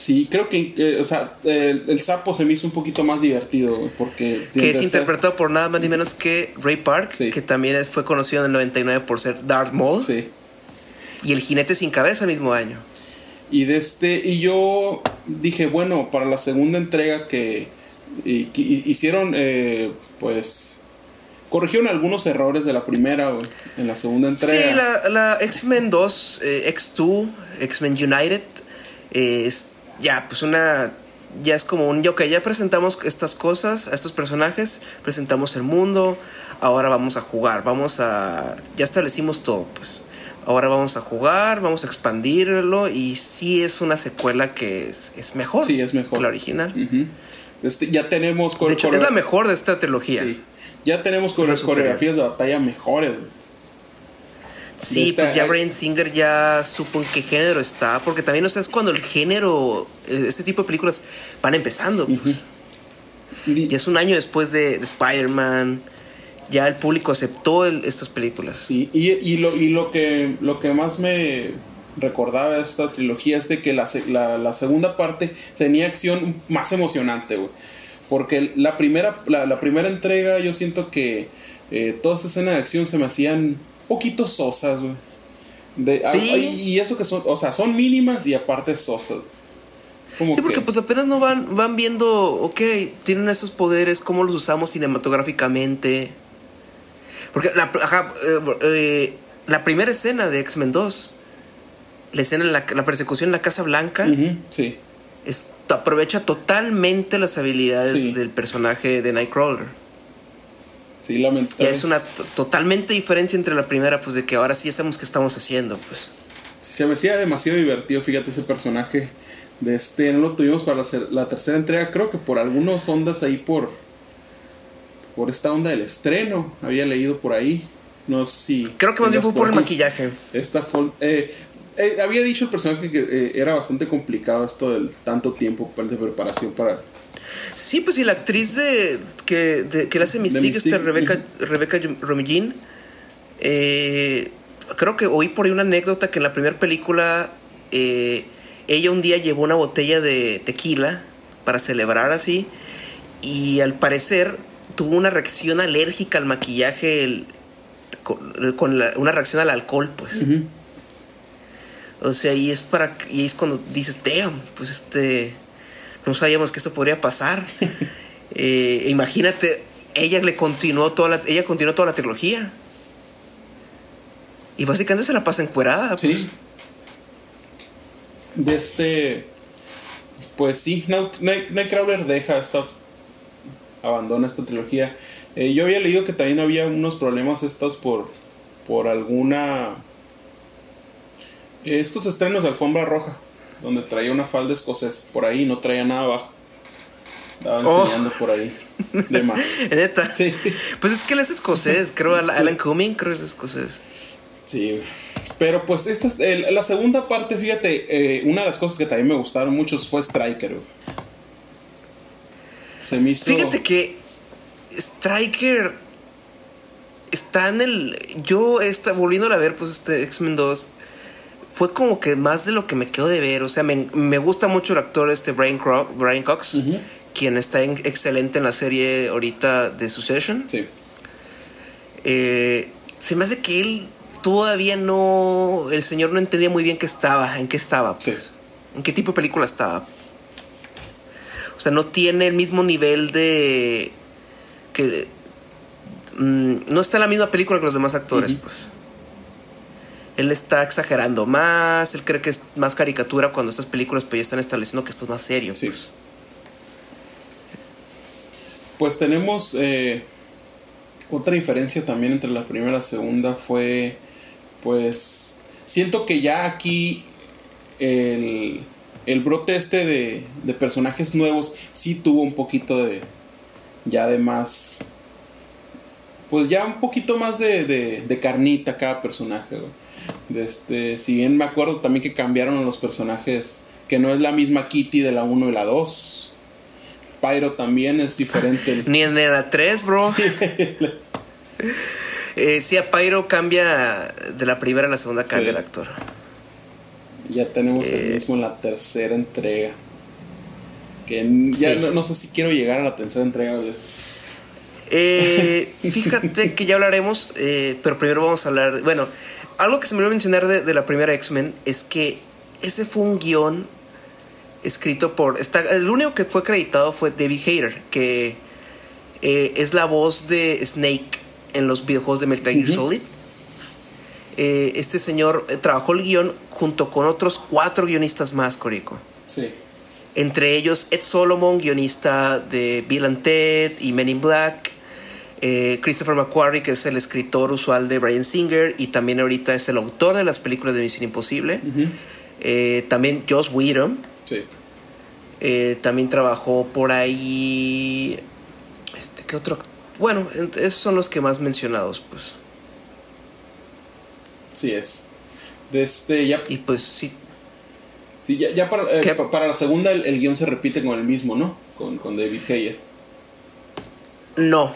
Sí, creo que, eh, o sea, el, el sapo se me hizo un poquito más divertido, porque... Que es interpretado por nada más ni menos que Ray Park, Sí. que también fue conocido en el 99 por ser Darth Maul. Sí. Y el jinete sin cabeza el mismo año. Y de este, y yo dije, bueno, para la segunda entrega que, y- que hicieron, eh, pues, corrigieron algunos errores de la primera, güey, en la segunda entrega. Sí, la, la X-Men 2, eh, X2, X-Men United, eh, es ya, pues una. Ya es como un. Ok, ya presentamos estas cosas a estos personajes, presentamos el mundo, ahora vamos a jugar, vamos a. Ya establecimos todo, pues. Ahora vamos a jugar, vamos a expandirlo y sí es una secuela que es, es mejor Sí, es mejor. que la original. Este, ya tenemos... De hecho, es la mejor de esta trilogía. Sí. Ya tenemos coreografías de batalla mejores, güey. Sí, pues ya Brian Singer ya supo en qué género está, porque también, o sea, es cuando el género, eh, este tipo de películas van empezando. pues. Y- es un año después de, de Spider-Man, ya el público aceptó el- estas películas. Sí, y, y lo, y lo, que, lo que más me recordaba de esta trilogía es de que la, la, la segunda parte tenía acción más emocionante, güey. Porque la primera, la, la primera entrega yo siento que eh, todas estas escenas de acción se me hacían poquito sosas, güey. De- ah, Sí. y eso que son, o sea, son mínimas y aparte sosas. Como Sí, porque que- pues apenas no van, van viendo, ok, tienen estos poderes, cómo los usamos cinematográficamente. Porque la, ajá, eh, eh, la primera escena de X-Men 2, la escena, en la, la persecución en la Casa Blanca, sí. es- aprovecha totalmente las habilidades Sí. del personaje de Nightcrawler. Sí, lamentable. Ya es una to- totalmente diferencia entre la primera, pues de que ahora sí ya sabemos qué estamos haciendo, pues. Se me hacía demasiado divertido, fíjate, ese personaje. De este, no lo tuvimos para la, tercera entrega, creo que por algunas ondas ahí por. Por esta onda del estreno, había leído por ahí. No sé si. Creo que más bien fue por el maquillaje. Esta eh, eh, había dicho el personaje que eh, era bastante complicado esto del tanto tiempo de preparación para. Sí, pues y la actriz de que, de, que le hace Mystique, Mystique, este Rebeca. Rebeca Romijn, eh, creo que oí por ahí una anécdota que en la primera película eh, ella un día llevó una botella de tequila para celebrar así y al parecer tuvo una reacción alérgica al maquillaje el- con, con la- una reacción al alcohol, pues. O sea, y es para y es cuando dices, damn, pues este no sabíamos que esto podría pasar. Eh, imagínate ella le continuó toda la, ella continuó toda la trilogía. Y básicamente se la pasa encuerada. Sí. Pues. De este. Pues sí, Nightcrawler deja esta. Abandona esta trilogía. Eh, yo había leído que también había unos problemas estos por. Por alguna. Estos estrenos de alfombra roja. Donde traía una falda escocesa. Por ahí no traía nada abajo. Estaba oh. enseñando por ahí. De más. ¿Neta? Sí. Pues es que él es escocés. Creo Alan Cumming creo que es escocés. Sí, pero pues esta es la segunda parte, fíjate, eh, una de las cosas que también me gustaron mucho fue Striker. Se me hizo... Fíjate que Striker está en el... Yo, está, volviendo a ver, pues este X-Men 2, fue como que más de lo que me quedo de ver. O sea, me, gusta mucho el actor este Brian, Brian Cox, quien está excelente en la serie ahorita de Succession. Sí. Eh, se me hace que él todavía no. El señor no entendía muy bien qué estaba, en qué estaba, pues. En qué tipo de película estaba. O sea, no tiene el mismo nivel de. que. Mm, no está en la misma película que los demás actores, pues. Él está exagerando más, él cree que es más caricatura cuando estas películas pues ya están estableciendo que esto es más serio. Sí. Pues, tenemos eh, otra diferencia también entre la primera y la segunda fue pues siento que ya aquí el, brote este de, personajes nuevos sí tuvo un poquito de, ya de más, pues ya un poquito más de, carnita cada personaje. De este, si bien me acuerdo también que cambiaron los personajes, que no es la misma Kitty de la 1 y la 2. Pyro también es diferente. Ni en la 3, bro. Eh, sí, a Pyro cambia de la primera a la segunda, cambia el actor. Ya tenemos el eh, mismo en la tercera entrega. Que ya no, sé si quiero llegar a la tercera entrega. Eh, fíjate que ya hablaremos, pero primero vamos a hablar. Bueno, algo que se me olvidó mencionar de, la primera X-Men es que ese fue un guion escrito por. Está, el único que fue acreditado fue David Hayter, que es la voz de Snake en los videojuegos de Metal Gear Solid. Eh, este señor eh, trabajó el guion junto con otros cuatro guionistas más, Corico. Sí. Entre ellos Ed Solomon, guionista de Bill and Ted y Men in Black. Eh, Christopher McQuarrie, que es el escritor usual de Brian Singer y también ahorita es el autor de las películas de Misión Imposible. también Joss Whedon. Sí. también trabajó por ahí. Este, ¿qué otro bueno, esos son los que más mencionados, pues. Sí es. Este, ya... Y pues sí. Sí, ya, ya para, eh, para, la segunda el, guion se repite con el mismo, ¿no? Con, con David Hayer. No.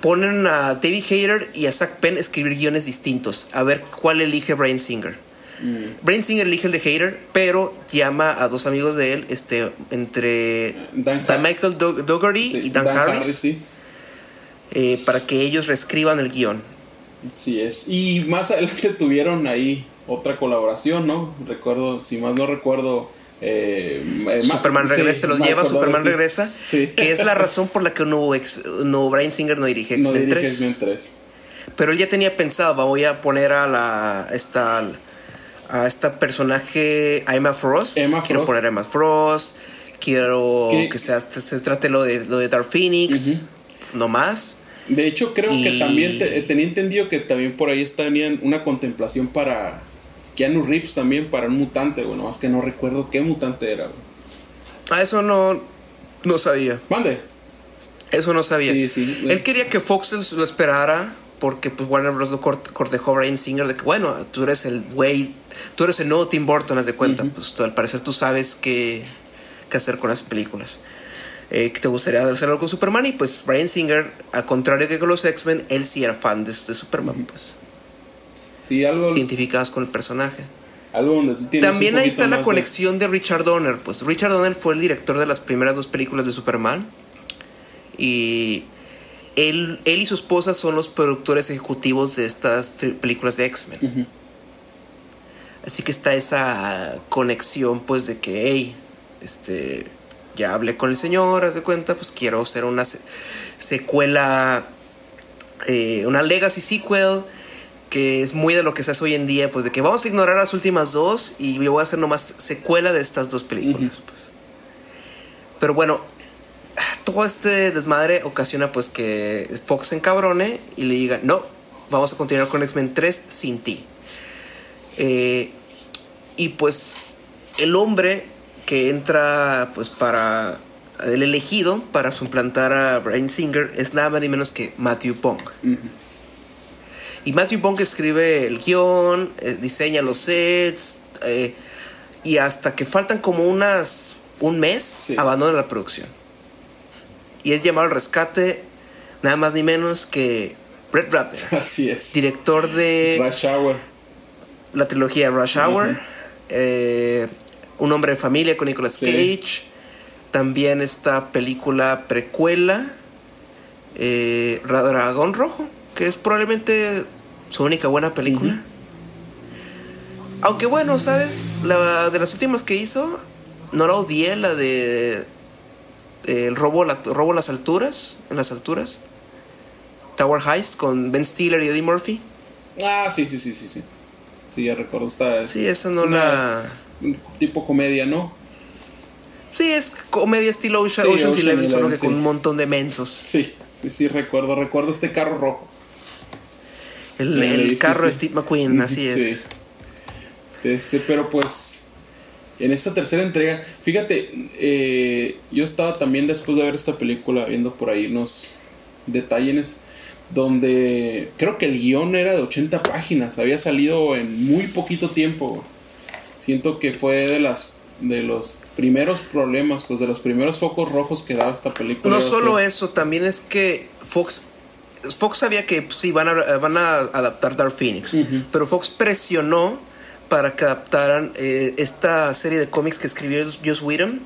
Ponen a David Hayer y a Zach Penn escribir guiones distintos. A ver cuál elige Brian Singer. Mm. Brian Singer elige el de Hater, pero llama a dos amigos de él, este, entre Dan, Michael Dougherty y Dan, Harris. sí eh, para que ellos reescriban el guion. Sí es. Y más adelante tuvieron ahí otra colaboración, ¿no? Recuerdo, si más no recuerdo. Eh, eh Superman regresa, los lleva, Superman regresa. Sí. Que es la razón por la que no hubo, no, Brian Singer no dirige X-Men no 3. Pero él ya tenía pensado, voy a poner a la esta a esta personaje a Emma Frost. quiero poner a Emma Frost. Quiero que se, se, trate lo de lo de Dark Phoenix. No más. De hecho, creo que también tenía entendido que también por ahí tenían una contemplación para Keanu Reeves también, para un mutante, bueno, más que no recuerdo qué mutante era. Ah, eso no, no sabía. Mande. Eso no sabía. Sí, sí. Él quería que Fox lo esperara porque pues Warner Bros. lo cortejó a Brian Singer de que, bueno, tú eres el güey, tú eres el nuevo Tim Burton, haz de cuenta. Pues al parecer tú sabes qué, qué hacer con las películas. Eh, que te gustaría hacer algo con Superman. Y pues Brian Singer, al contrario que con los X-Men, él sí era fan de, Superman, pues. Sí, algo. Científicas con el personaje. Algo También ahí está la conexión de... Richard Donner. Pues Richard Donner fue el director de las primeras dos películas de Superman. Y él, él y su esposa son los productores ejecutivos de estas películas de X-Men. Así que está esa conexión, pues, de que, hey, este ya hablé con el señor, haz de cuenta, pues quiero hacer una... secuela, eh, una legacy sequel que es muy de lo que se hace hoy en día, pues de que vamos a ignorar las últimas dos y yo voy a hacer nomás secuela de estas dos películas. pues. Pero bueno, todo este desmadre ocasiona pues que Fox se encabrone y le diga, no, vamos a continuar con X-Men 3 sin ti. Eh, y pues el hombre que entra pues para el elegido para suplantar a Brian Singer es nada más ni menos que Matthew Pong. Y Matthew Pong escribe el guion, eh, diseña los sets eh, y hasta que faltan como unas un mes Sí. abandona la producción. Y es llamado al rescate nada más ni menos que Brett Ratner, Así es. director de Rush Hour. la trilogía Rush Hour, eh, Un hombre de familia con Nicolas Sí. Cage, también esta película precuela, eh, Ra- Dragón Rojo, que es probablemente su única buena película. Aunque bueno, ¿sabes? La de las últimas que hizo, no la odié, la de eh, el robo, la, robo las alturas, en las alturas. Tower Heist con Ben Stiller y Eddie Murphy. Ah, sí, sí, sí, sí, sí. Sí, ya recuerdo. Está, Sí, esa es no la- es un tipo comedia, ¿no? Sí, es comedia estilo Ocean- Sí, Ocean's Ocean Eleven, solo que con un montón de mensos. Sí, sí, sí, recuerdo. Recuerdo este carro rojo. El, carro de Steve McQueen, así Sí. es. Este, pero pues en esta tercera entrega, fíjate, eh, yo estaba también después de ver esta película viendo por ahí unos detalles donde creo que el guion era de 80 páginas, había salido en muy poquito tiempo. Siento que fue de las de los primeros problemas, pues de los primeros focos rojos que daba esta película. No solo eso, también es que Fox. Fox sabía que sí van a, van a adaptar Dark Phoenix, pero Fox presionó para que adaptaran eh, esta serie de cómics que escribió Joss Whedon,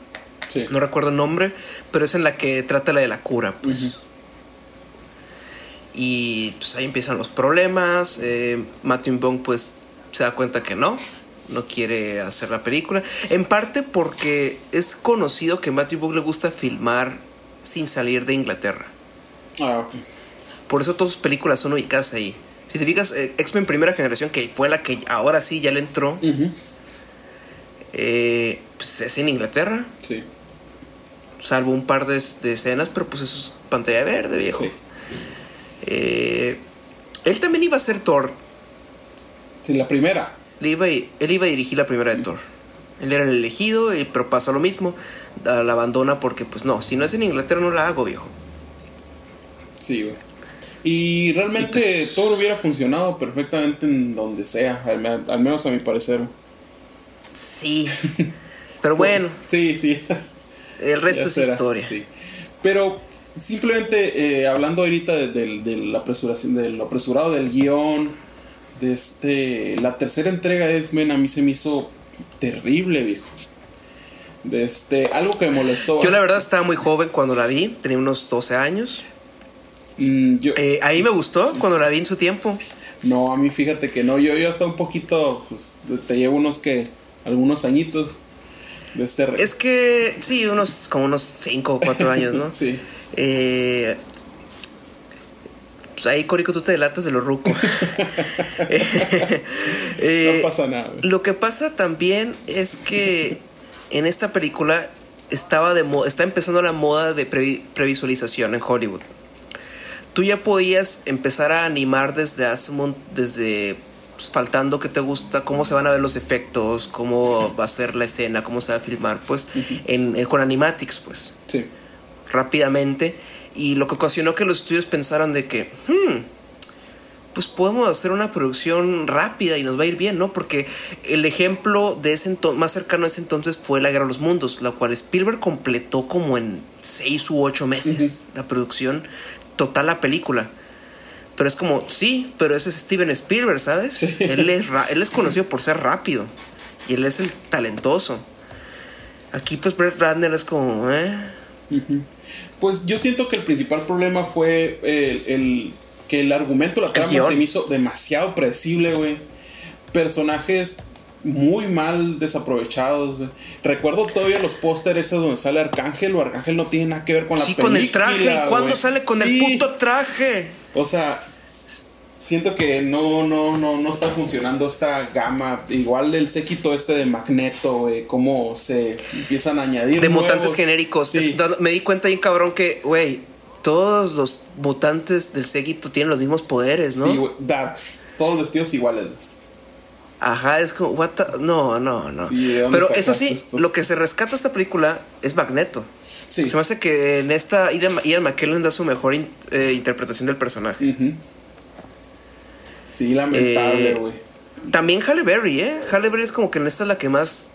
Sí. no recuerdo el nombre, pero es en la que trata la de la cura, pues. Y pues ahí empiezan los problemas. Eh, Matthew Bong pues se da cuenta que no, no quiere hacer la película. En parte porque es conocido que Matthew Bong le gusta filmar sin salir de Inglaterra. Ah, ok. Por eso todas sus películas son ubicadas ahí. Si te fijas, eh, X-Men Primera Generación, que fue la que ahora sí ya le entró, eh, pues es en Inglaterra. Sí. Salvo un par de, de escenas, pero pues eso es pantalla verde, viejo. Sí. Eh, él también iba a ser Thor. Sí, la primera. Él iba, a- él iba a dirigir la primera de Thor. Él era el elegido, pero pasó lo mismo. La abandona porque, pues no, si no es en Inglaterra no la hago, viejo. Sí, güey. Y realmente Y pues- todo hubiera funcionado perfectamente en donde sea, al, me- al menos a mi parecer. Sí. Pero bueno, Sí, sí. el resto es historia. sí. Pero simplemente eh, hablando ahorita de la apresuración, del apresurado del guion, de este, la tercera entrega de X-Men a mí se me hizo terrible, viejo. De este, algo que me molestó. Yo la verdad estaba muy joven cuando la vi, tenía unos 12 años. Mm, yo- Eh, a mí me gustó cuando la vi en su tiempo. No, a mí fíjate que no, yo, yo hasta un poquito, pues te llevo unos que, algunos añitos de este... re- Es que, sí, unos como unos 5 o 4 años, ¿no? Sí, Eh, pues ahí, Corico, tú te delatas de lo ruco. Eh, no pasa nada. Lo que pasa también es que en esta película estaba de mo- está empezando la moda de previ- previsualización en Hollywood. Tú ya podías empezar a animar desde hace un desde pues, faltando que te gusta, cómo se van a ver los efectos, cómo va a ser la escena, cómo se va a filmar, pues, en, en- con animatics, pues. Sí, rápidamente. Y lo que ocasionó que los estudios pensaran de que, hmm, pues podemos hacer una producción rápida y nos va a ir bien, ¿no? Porque el ejemplo de ese más cercano a ese entonces fue La Guerra de los Mundos, la cual Spielberg completó como en seis u ocho meses la producción total la película. Pero es como, sí, pero ese es Steven Spielberg, ¿sabes? Sí. Él, es ra- él es conocido por ser rápido y él es el talentoso. Aquí pues Brett Ratner es como, ¿eh? Pues yo siento que el principal problema fue el, el- que el argumento, la trama se me hizo demasiado predecible, güey. Personajes muy mal desaprovechados. güey. Recuerdo todavía los pósteres esos donde sale Arcángel o Arcángel no tiene nada que ver con la Sí, película. con el traje. ¿Y cuándo güey. sale con Sí, el puto traje? O sea, siento que no, no, no, no está funcionando esta gama. Igual del séquito este de Magneto, güey, cómo se empiezan a añadir. De nuevos. mutantes genéricos. Sí. Es- me di cuenta bien cabrón que, güey, todos los mutantes del séquito tienen los mismos poderes, ¿no? Sí, güey, Darks. Todos vestidos iguales. güey. Ajá, es como, what the- No, no, no. Sí, ¿de dónde Pero eso sí, esto? lo que se rescata de esta película es Magneto. Sí. Se me hace que en esta Ian, Ian McKellen da su mejor in- eh, interpretación del personaje. Sí, lamentable, Eh, güey. También Halle Berry, ¿eh? Halle Berry es como que en esta es la que más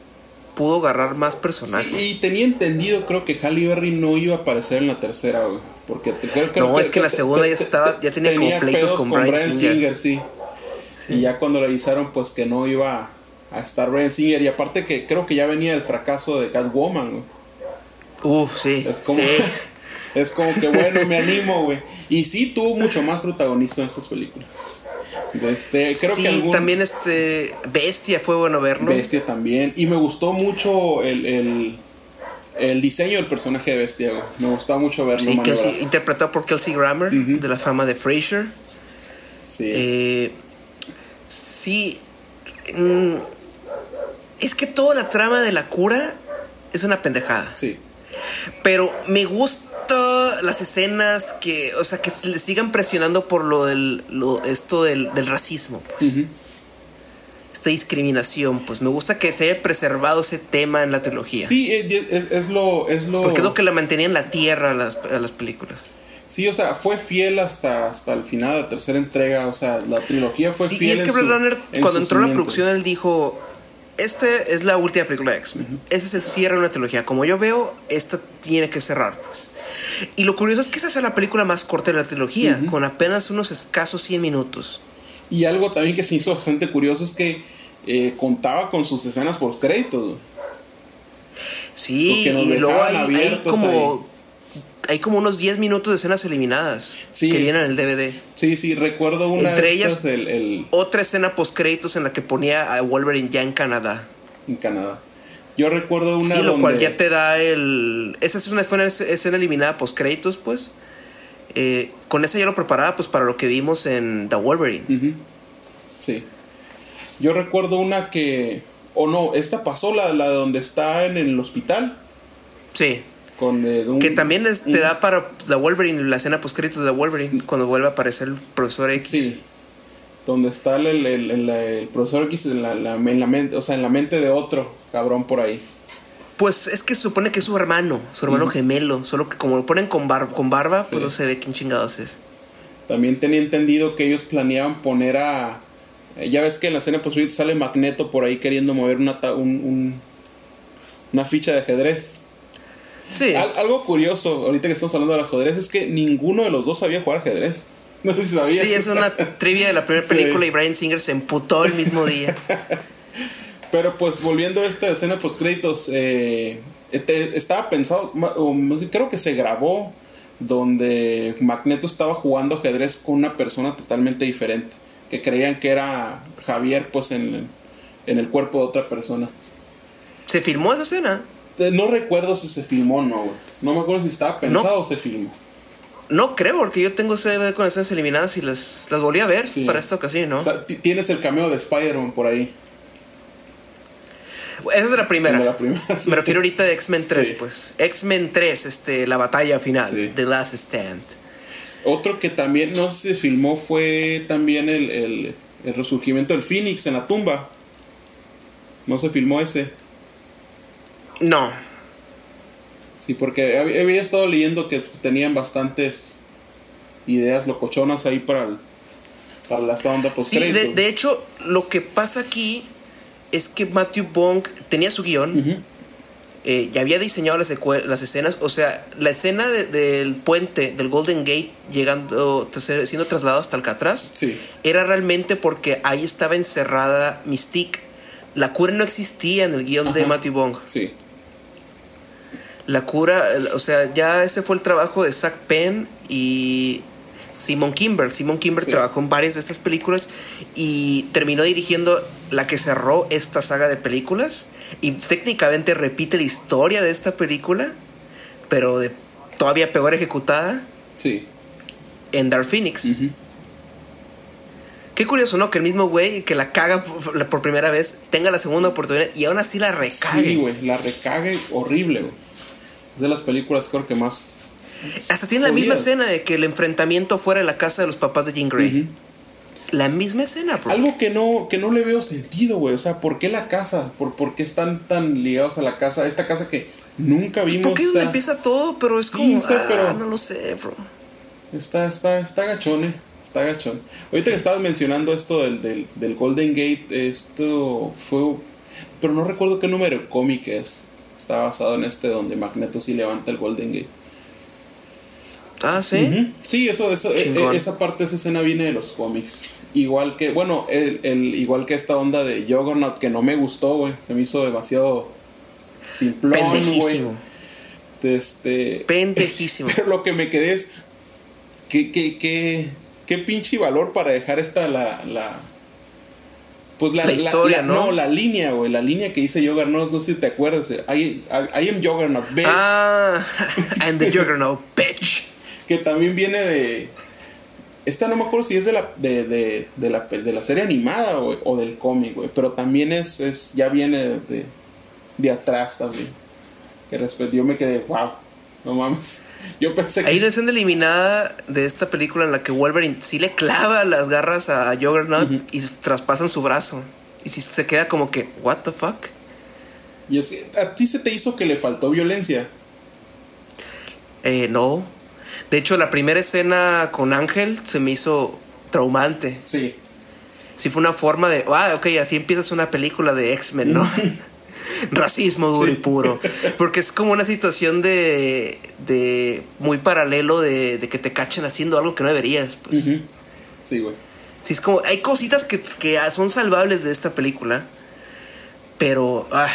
pudo agarrar más personajes. Sí, y tenía entendido, creo que Halle Berry no iba a aparecer en la tercera, güey. Porque creo, creo No, es que la segunda ya estaba- ya tenía como pleitos pedos con Bryan Singer. sí. Sí. Y ya cuando le avisaron, pues que no iba a estar Bryan Singer. Y aparte que creo que ya venía el fracaso de Catwoman, güey. Uf, sí. Es como, sí. es como que bueno, me animo, güey. Y sí tuvo mucho más protagonista en estas películas. Este, creo Sí, que algún también este Bestia fue bueno verlo. Bestia también. Y me gustó mucho el, el, el diseño del personaje de Bestia, güey. Me gustaba mucho verlo Sí. Kelsey- interpretado por Kelsey Grammer, de la fama de Frasier. Sí. Eh, sí. mm, es que toda la trama de la cura es una pendejada. sí. Pero me gusta las escenas que, o sea, que le sigan presionando por lo del, lo, esto del, del racismo, pues. Esta discriminación, pues me gusta que se haya preservado ese tema en la trilogía. Sí, eh, es, es lo. Es lo Porque es lo que la mantenía en la tierra a las, a las películas. Sí, o sea, fue fiel hasta, hasta el final de la tercera entrega. O sea, la trilogía fue Sí, fiel. y es que Blade Runner, en cuando entró a la producción, él dijo: Esta es la última película de X-Men. Ese es el cierre de una trilogía. Como yo veo, esta tiene que cerrar, pues. Y lo curioso es que esa es la película más corta de la trilogía, con apenas unos escasos 100 minutos. Y algo también que se hizo bastante curioso es que eh, contaba con sus escenas por créditos. Sí, y luego hay, como. Hay como unos 10 minutos de escenas eliminadas Sí. que vienen en el DVD. Sí, sí, recuerdo una Entre de ellas- estas el, el- Otra escena post créditos en la que ponía a Wolverine ya en Canadá. en Canadá. Yo recuerdo una Sí, lo donde... cual ya te da el. Esa es una, escena eliminada post créditos, pues. Eh, con esa ya lo preparaba, pues, para lo que vimos en The Wolverine. Sí. Yo recuerdo una que... O no, esta pasó, la, la donde está en el hospital. Sí. Con eh, Que también es- te da para The Wolverine, la escena post créditos de Wolverine, cuando vuelve a aparecer el profesor X. Sí. Donde está el, el, el- el- el profesor X en la, la- en la mente, o sea, en la mente de otro cabrón por ahí. Pues es que se supone que es su hermano, su hermano gemelo. Solo que como lo ponen con, bar- con barba, pues no sé de quién chingados es. También tenía entendido que ellos planeaban poner a. eh, Ya ves que en la escena post sale Magneto por ahí queriendo mover una, ta- un- un- una ficha de ajedrez. Sí. Al- algo curioso, ahorita que estamos hablando del ajedrez, es que ninguno de los dos sabía jugar ajedrez. No sé si sabías. Sí, es una trivia de la primera Sí. película y Brian Singer se emputó el mismo día. Pero pues volviendo a esta escena post créditos, eh, estaba pensado, creo que se grabó donde Magneto estaba jugando ajedrez con una persona totalmente diferente, que creían que era Javier pues en, en el cuerpo de otra persona. ¿Se filmó esa escena? Eh, No recuerdo si se filmó o no, güey. No me acuerdo si estaba pensado o se filmó. No creo, porque yo tengo ese DVD con escenas eliminadas y las, las volví a ver Sí. para esta ocasión, ¿no? O sea, ti- tienes el cameo de Spider-Man por ahí. Esa es de la primera. La primera, sí. Me refiero ahorita de X-Men 3, Sí. pues. X-Men 3, este, la batalla final, Sí. The Last Stand. Otro que también no se filmó fue también el, el, el resurgimiento del Phoenix en la tumba. No se filmó ese. No. Sí, porque hab- había estado leyendo que tenían bastantes ideas locochonas ahí para, el- para la onda post Sí, de, de hecho, lo que pasa aquí es que Matthew Bong tenía su guion, eh, ya había diseñado las, escenas, o sea, la escena de- del puente del Golden Gate llegando, siendo trasladado hasta Alcatraz, Sí. era realmente porque ahí estaba encerrada Mystique. La cura no existía en el guion de. Matthew Bong. Sí. La cura, o sea, ya ese fue el trabajo de Zack Penn y Simon Kimber. Simon Kimber Sí. trabajó en varias de estas películas y terminó dirigiendo la que cerró esta saga de películas y técnicamente repite la historia de esta película, pero de todavía peor ejecutada. Sí. En Dark Phoenix. Qué curioso, ¿no? Que el mismo güey que la caga por, primera vez tenga la segunda oportunidad y aún así la recague. Sí, güey, la recague horrible, güey. Es de las películas creo que más. Hasta tiene la misma escena de que el enfrentamiento fuera de la casa de los papás de Jean Grey. La misma escena, bro. Algo que no, que no le veo sentido, güey. O sea, ¿por qué la casa? ¿Por, ¿Por qué están tan ligados a la casa? Esta casa que nunca vimos. Porque es donde empieza todo, pero es como. Ah, no lo sé, bro. Está, está, está gachón, eh. Está gachón. Ahorita que estabas mencionando esto del, del, Golden Gate, esto fue. Pero no recuerdo qué número cómic es. Está basado en este donde Magneto sí levanta el Golden Gate. Ah, sí. Sí, eso, eso e, e, esa parte, esa escena viene de los cómics. Igual que, bueno, el, el, igual que esta onda de Juggernaut que no me gustó, güey. Se me hizo demasiado simplón, Pendejísimo. Este, Pendejísimo. Pero lo que me quedé es. ¿Qué, qué, qué, qué pinche valor para dejar esta la. la pues la, la historia, ¿no? No, la línea, güey. La línea que dice Juggernaut, no sé si te acuerdas. I, I, am Juggernaut, bitch. Ah, I'm the Juggernaut, bitch. que también viene de esta no me acuerdo si es de la, de, de, de la, de la serie animada, güey, o del cómic, güey. Pero también es, es ya viene de, de, atrás también. Que después yo me quedé, wow, no mames. Yo pensé que... Hay una escena eliminada de esta película en la que Wolverine sí le clava las garras a Juggernaut y traspasan su brazo. Y si se queda como que, what the fuck? Y es que, ¿a ti se te hizo que le faltó violencia? Eh, no. De hecho, la primera escena con Ángel se me hizo traumante. Sí. Sí fue una forma de, ah, ok, así empiezas una película de X-Men, ¿no? Racismo duro y puro. Porque es como una situación de, de muy paralelo de, de, que te cachen haciendo algo que no deberías, pues. Sí, güey. Sí, es como, hay cositas que, que son salvables de esta película. Pero, ah.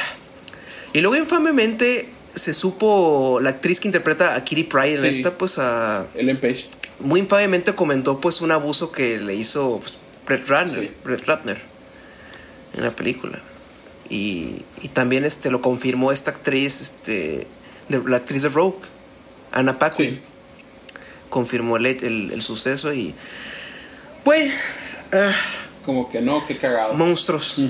Y luego infamemente se supo la actriz que interpreta a Kitty Pryde en esta, pues a. Ellen Page. Muy infamemente comentó, pues, un abuso que le hizo pues, Brett Ratner, Brett Ratner en la película. Y, y, también este, lo confirmó esta actriz, este, de, la actriz de Rogue, Anna Paquin. Confirmó el, el, suceso y. Pues. es como que no, qué cagado. Monstruos.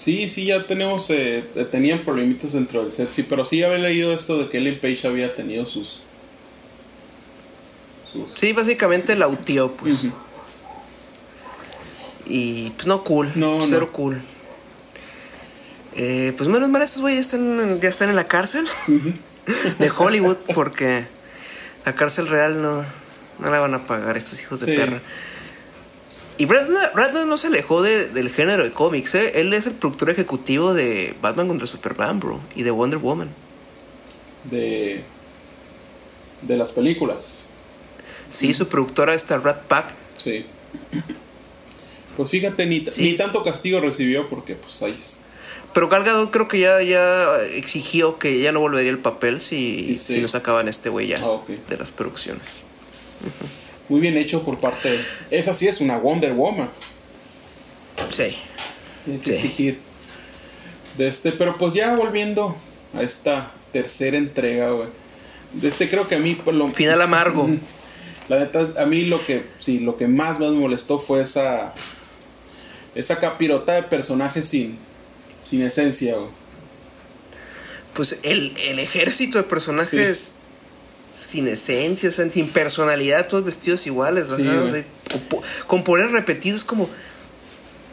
Sí, sí, ya tenemos, eh, tenían problemitas dentro del set, sí, pero sí había leído esto de que Ellen Page había tenido sus... Sí, básicamente la utió, pues. Y pues no cool, no, cero cool. Eh, pues menos mal estos güeyes están, ya están en la cárcel de Hollywood porque la cárcel real no, no la van a pagar estos hijos de perra. Y Ratner no se alejó del género de cómics, ¿eh? Él es el productor ejecutivo de Batman contra Superman, bro. Y de Wonder Woman. De. De las películas. Sí, su productora está Rat Pack. Sí. Pues fíjate, ni, tanto castigo recibió porque, pues ahí es. Pero Gal Gadot creo que ya, ya exigió que ya no volvería el papel si, si lo sacaban este güey ya ah, de las producciones muy bien hecho por parte. Esa sí es una Wonder Woman. Sí. Tiene que exigir. De este, pero pues ya volviendo a esta tercera entrega, güey. De este creo que a mí por lo final amargo. La neta a mí lo que sí, lo que más me molestó fue esa esa capirota de personajes sin sin esencia, güey. Pues el, el ejército de personajes sin esencia, o sea, sin personalidad, todos vestidos iguales, con poner repetidos como...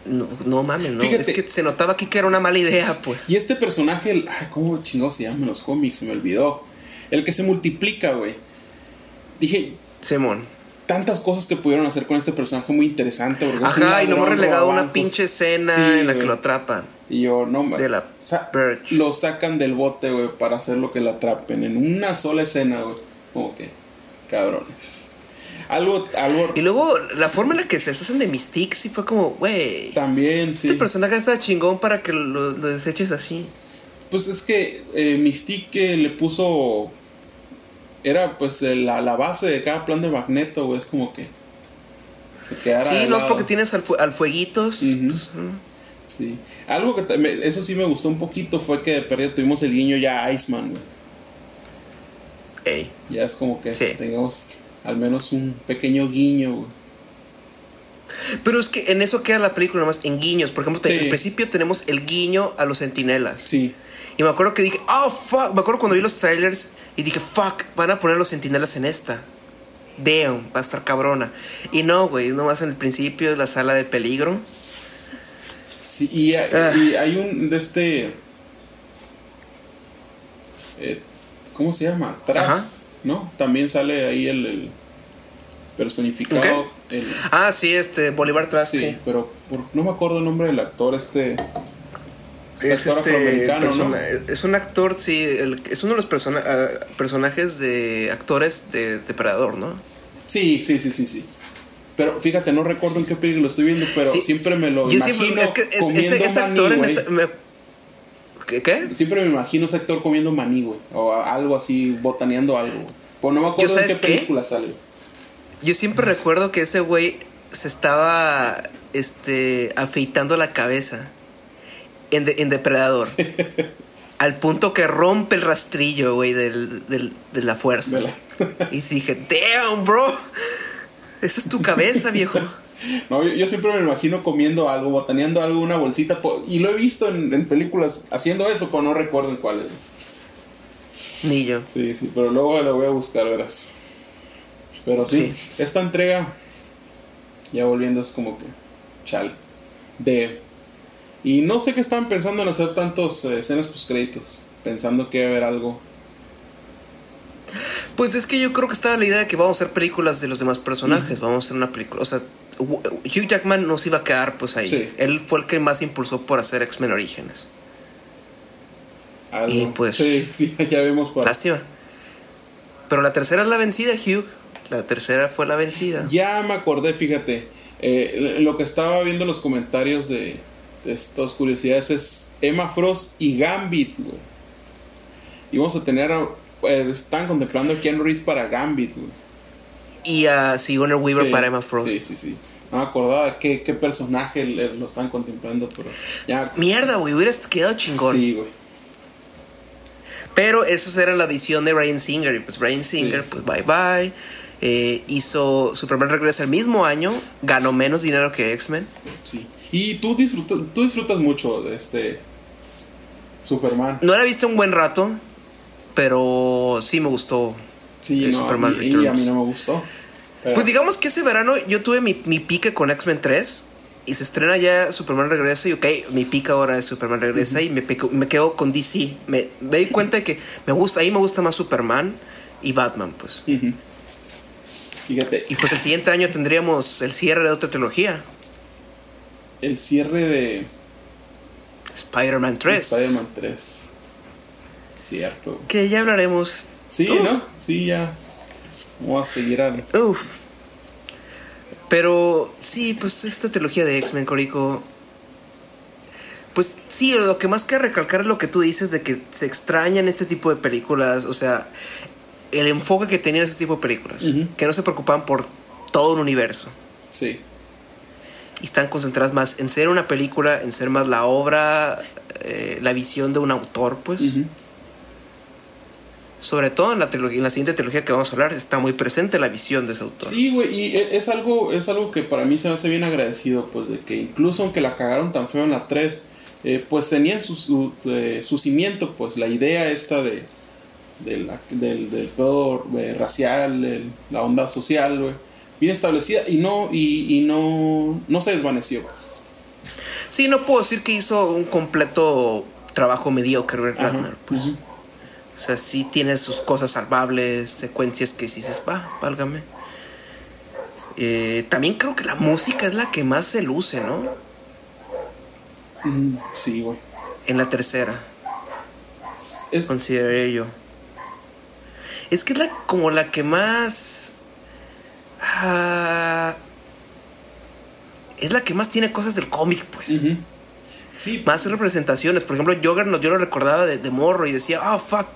No, no mames, no. es que se notaba aquí que era una mala idea, pues. Y este personaje, ay, ¿cómo chingón se llama en los cómics? Se me olvidó. El que se multiplica, güey. Dije. Simón. Tantas cosas que pudieron hacer con este personaje muy interesante. Ajá, y no hemos relegado una pinche escena en la que lo atrapan. Y yo, no De la Lo sacan del bote, güey, para hacer lo que la atrapen. En una sola escena, güey. Como que, cabrones. Algo, algo. Y luego la forma en la que se hacen de Mystique sí fue como, güey. También, sí. Este personaje está chingón para que lo, deseches así. Pues es que eh, Mystique le puso. Era pues la, la, base de cada plan de Magneto, güey. Es como que. se Sí, no es porque tienes al, al fueguitos. Pues. Sí. Algo que me- eso sí me gustó un poquito fue que de pérdida tuvimos el guiño ya a Iceman, güey. Ey. Ya es como que Sí. tengamos al menos un pequeño guiño, güey. Pero es que en eso queda la película nomás, en guiños. Por ejemplo, te- Sí. al principio tenemos el guiño a los sentinelas. Sí. Y me acuerdo que dije, oh, fuck. Me acuerdo cuando vi los trailers y dije, fuck, van a poner los sentinelas en esta. Damn, va a estar cabrona. Y no, güey, nomás en el principio es la sala del peligro. Sí, y, hay- Ah. y hay un de este. eh, ¿Cómo se llama? Trust, Ajá. ¿no? También sale ahí el, el personificado. El- Ah, sí, este, Bolívar Trask. sí, pero por- no me acuerdo el nombre del actor, este. este Es, actor este, afroamericano, persona- ¿no? es un actor, sí, el- es uno de los persona- ah, personajes de actores de Depredador, ¿no? Sí, sí, sí, sí, sí. Pero fíjate, no recuerdo en qué película lo estoy viendo, pero Sí. siempre me lo Yo imagino siempre, es que es- comiendo ese, ese maní, actor en me- ¿Qué? qué? Siempre me imagino ese actor comiendo maní, güey. O algo así, botaneando algo, güey. Pues no me acuerdo en qué película sale. Yo siempre recuerdo que ese güey se estaba este, afeitando la cabeza en, de- en Depredador. al punto que rompe el rastrillo, güey, del, del- de la fuerza. De la- Y dije, damn, bro. Esa es tu cabeza, viejo. No, yo, yo siempre me imagino comiendo algo, botaneando algo, una bolsita. Y lo he visto en, en películas haciendo eso, pero no recuerdo en cuáles. Ni yo. Sí, sí, pero luego lo voy a buscar, verás. Pero sí, esta entrega, ya volviendo, es como que, chal, de... Y no sé qué estaban pensando en hacer tantos eh, escenas post créditos, pensando que iba a haber algo. Pues es que yo creo que estaba la idea de que vamos a hacer películas de los demás personajes. Vamos a hacer una película. O sea, Hugh Jackman nos iba a quedar pues ahí. Sí. Él fue el que más impulsó por hacer X-Men Orígenes. algo. Y, pues, Sí, sí, ya vemos cuál. Lástima. Pero la tercera es la vencida, Hugh. La tercera fue la vencida. Ya me acordé, fíjate. eh, lo que estaba viendo en los comentarios de, de estas curiosidades es Emma Frost y Gambit, güey. Y vamos a tener. a- eh, están contemplando a Keanu Reeves para Gambit, güey. Y a Sigourney Weaver Sí, para Emma Frost. Sí, sí, sí. No me acordaba qué, qué personaje le- lo están contemplando, pero ya. Mierda, güey. Hubieras quedado chingón. Sí, güey. Pero eso era la visión de Ryan Singer. Y pues Ryan Singer, Sí. pues bye bye. Eh, hizo Superman Regresa el mismo año. Ganó menos dinero que X-Men. Sí. Y tú disfrutas, tú disfrutas mucho de este. Superman. No la he visto un buen rato. Pero sí me gustó. Sí, de no, Superman y a mí Returns. no me gustó. Pero- Pues digamos que ese verano yo tuve mi, mi pique con X-Men 3 y se estrena ya Superman Regresa y ok, mi pique ahora es Superman Regresa y me, pico- me quedo con DC. Me, me di cuenta de que me gusta, ahí me gusta más Superman y Batman, pues. Fíjate, Y pues el siguiente año tendríamos el cierre de otra trilogía, el cierre de Spider-Man 3. Spider-Man 3. Cierto. Que ya hablaremos. Sí, Uf. ¿no? Sí, ya. Vamos a seguir al. Uf. Pero sí, pues esta trilogía de X-Men, Corico. Pues sí, lo que más que recalcar es lo que tú dices de que se extrañan este tipo de películas. O sea, el enfoque que tenían ese tipo de películas. Que no se preocupaban por todo un universo. Sí. Y están concentradas más en ser una película, en ser más la obra, eh, la visión de un autor, pues. Ujú. Sobre todo en la, trilogía, en la siguiente trilogía que vamos a hablar, está muy presente la visión de ese autor. Sí, güey, y e- es algo, es algo que para mí se me hace bien agradecido, pues, de que incluso aunque la cagaron tan feo en la 3, eh, pues tenían su, su, eh, su cimiento, pues, la idea esta de, de la- del, del pedo eh, racial, el- la onda social, güey, bien establecida y no, y, y no, no se desvaneció, pues. Sí, no puedo decir que hizo un completo trabajo mediocre Ajá, Ratner, pues. O sea, sí tiene sus cosas salvables, secuencias que dices, va, válgame. Eh, también creo que la música es la que más se luce, ¿no? Mm, sí, güey. En la tercera, Es- consideré yo. Es que es la, como la que más... ah, es la que más tiene cosas del cómic, pues. Sí, más representaciones. Por ejemplo, Juggernaut yo lo recordaba de, de morro y decía, ah, fuck,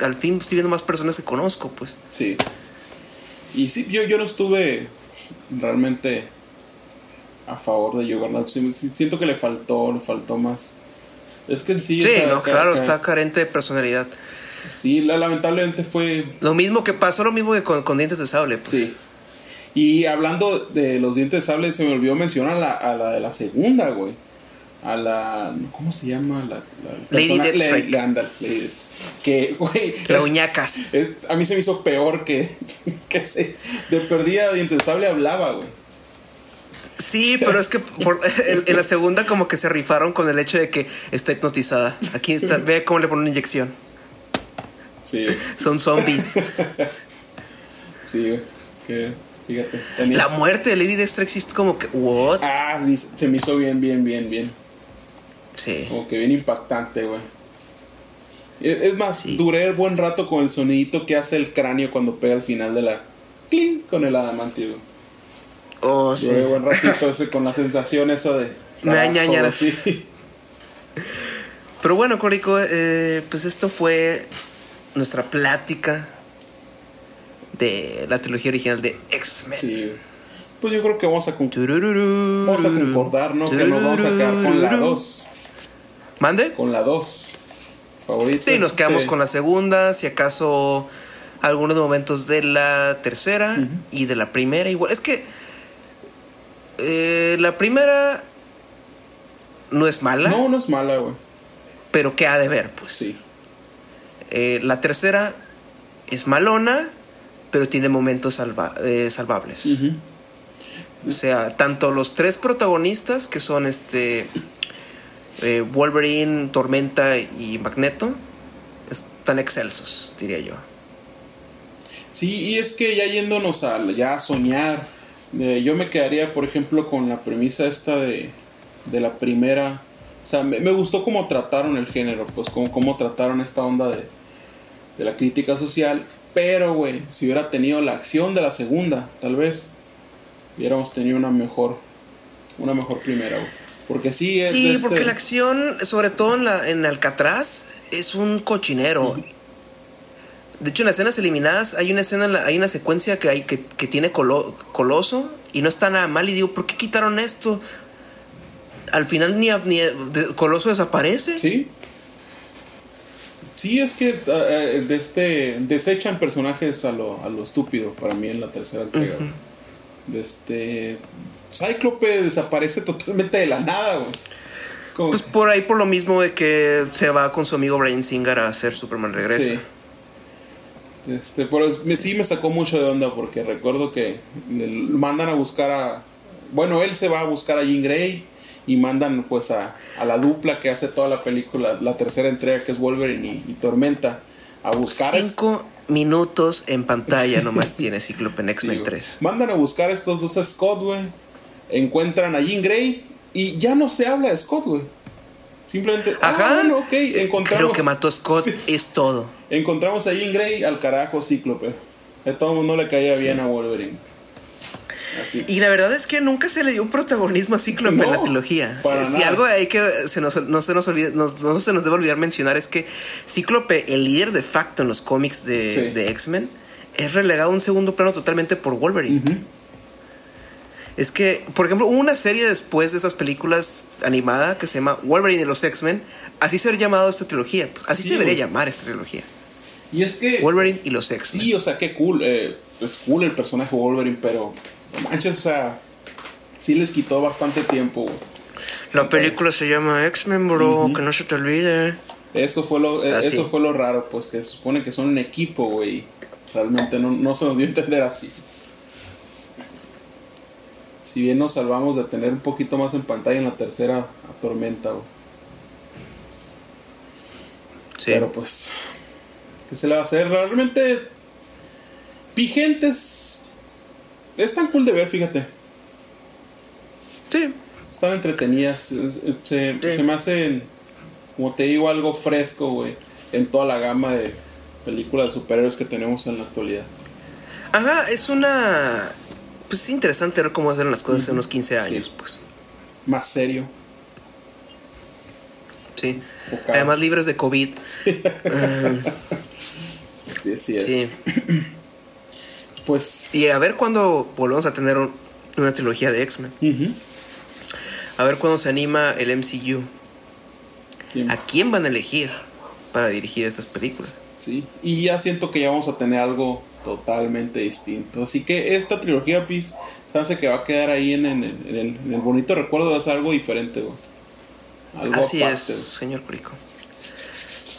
al fin estoy viendo más personas que conozco, pues. Sí. Y sí, yo, yo no estuve realmente a favor de Juggernaut. Sí, siento que le faltó, le faltó más. Es que en sí. Sí, no, claro, está carente de personalidad. Sí, la- lamentablemente fue. Lo mismo que pasó, lo mismo que con, con Dientes de Sable. pues. Sí. Y hablando de los dientes de sable, se me olvidó mencionar a la, a la de la segunda, güey. A la. ¿Cómo se llama? La, la Lady Deathstrike. Que, güey. La uñacas. es- a mí se me hizo peor que, que se, de perdida dientes de sable hablaba, güey. Sí, pero es que por- en, en la segunda como que se rifaron con el hecho de que está hipnotizada. Aquí está, ve cómo le ponen una inyección. Sí, Son zombies. sí, güey. Que, fíjate. tenía- La muerte de Lady Deathstrike sí es como que, what? Ah, se me hizo bien, bien, bien, bien. Sí. Como que bien impactante, güey. Es, es más, Sí. duré buen rato con el sonidito que hace el cráneo cuando pega al final de la. ¡Cling! Con el adamantio. güey. Oh, sí. Duré buen ratito ese con la sensación esa de. Me da carajo, ñañaras. sí. Pero bueno, Corico, eh, pues esto fue nuestra plática de la trilogía original de X-Men. Sí. Pues yo creo que vamos a, vamos a concordar, ¿no? Que nos vamos a quedar con la 2. ¿Mande? Con la 2. Favorita. Sí, nos quedamos Sí. con la segunda, si acaso algunos momentos de la tercera y de la primera igual. Es que eh, la primera no es mala, No, no es mala, güey. pero ¿qué ha de ver? Pues Sí. Eh, la tercera es malona, pero tiene momentos salva- eh, salvables. O sea, tanto los tres protagonistas, que son este eh, Wolverine, Tormenta y Magneto, están excelsos, diría yo. Sí, y es que ya yéndonos a ya a soñar, eh, yo me quedaría, por ejemplo, con la premisa esta de, de la primera. O sea, me, gustó cómo trataron el género, pues cómo, cómo trataron esta onda de, de la crítica social. Pero, güey, si hubiera tenido la acción de la segunda, tal vez hubiéramos tenido una mejor, una mejor primera, güey. Porque sí es. Sí, este- porque la acción, sobre todo en, la, en Alcatraz, es un cochinero. De hecho, en las escenas eliminadas hay una escena, hay una secuencia que hay que, que tiene colo- Coloso y no está nada mal. Y digo, ¿por qué quitaron esto? Al final ni, ni Coloso desaparece. Sí. Sí, es que eh, eh, de este, desechan personajes a lo, a lo estúpido para mí en la tercera entrega. De este. Cyclope desaparece totalmente de la nada, güey. Como- Pues por ahí por lo mismo de que se va con su amigo Brian Singer a hacer Superman Regresa. Sí. Este, pero me, sí me sacó mucho de onda porque recuerdo que le mandan a buscar a. Bueno, él se va a buscar a Jean Grey y mandan pues a, a la dupla que hace toda la película, la tercera entrega que es Wolverine y, y Tormenta, a buscar a Cinco minutos en pantalla nomás tiene Cíclope en Sí, X-Men güey. 3. Mandan a buscar a estos dos a Scott, güey. Encuentran a Jean Grey y ya no se habla de Scott, güey. Simplemente, ah, Ajá. bueno, ok, encontramos. Creo que mató a Scott, Sí. es todo. Encontramos a Jean Grey al carajo Cíclope. A todo el mundo le caía bien a Wolverine. Así. Y la verdad es que nunca se le dio un protagonismo a Cíclope en la trilogía. si nada. algo hay que se nos, no, se nos olvide- nos- no se nos debe olvidar mencionar es que Cíclope, el líder de facto en los cómics de, Sí. de X-Men, es relegado a un segundo plano totalmente por Wolverine. Es que, por ejemplo, hubo una serie después de esas películas animada que se llama Wolverine y los X-Men. Así se habría llamado esta trilogía. Así Sí, se debería güey. llamar esta trilogía. Y es que. Wolverine y los X-Men. Sí, o sea, qué cool. eh, es cool el personaje Wolverine, pero. No manches, o sea. Sí les quitó bastante tiempo, güey. La película se llama X-Men, bro, Ujú. que no se te olvide. Eso fue lo, eh, eso fue lo raro, pues que se supone que son un equipo, güey. Realmente no, no se nos dio a entender así. Si bien nos salvamos de tener un poquito más en pantalla en la tercera a Tormenta, güey. Sí. Pero pues, ¿qué se le va a hacer? Realmente, vigentes. Es tan cool de ver, fíjate. sí. Están entretenidas. es- Se, Sí. se me hacen, como te digo, algo fresco, güey. En toda la gama de películas de superhéroes que tenemos en la actualidad. Ajá, es una. Pues es interesante ver cómo hacen las cosas en unos 15 años, Sí. pues. Más serio. Sí. Además, libres de COVID. Sí, sí es. sí. Pues. Y a ver cuándo volvemos a tener un- una trilogía de X-Men. A ver cuándo se anima el MCU. ¿Quién? ¿A quién van a elegir para dirigir estas películas? Sí. Y ya siento que ya vamos a tener algo totalmente distinto. Así que esta trilogía, Pis, se hace que va a quedar ahí en, en el, en el- en el bonito recuerdo de hacer algo diferente, güey. Algo Así aparte, es, señor Curico.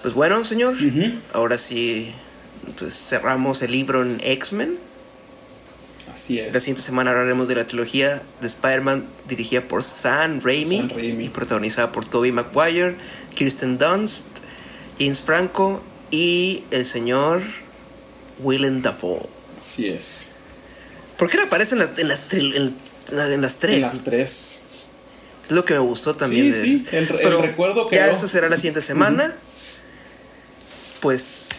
Pues bueno, señor, ahora sí pues cerramos el libro en X-Men. Así es. La siguiente semana hablaremos de la trilogía de Spider-Man dirigida por Sam Raimi, Sam Raimi. y protagonizada por Tobey Maguire, Kirsten Dunst, James Franco y el señor Willem Dafoe. Así es. ¿Por qué no aparece en, la- en las, tril- en la- en las tres? En las tres. Es lo que me gustó también. Sí, de sí, el- recuerdo Ya quedó. eso será la siguiente semana. Pues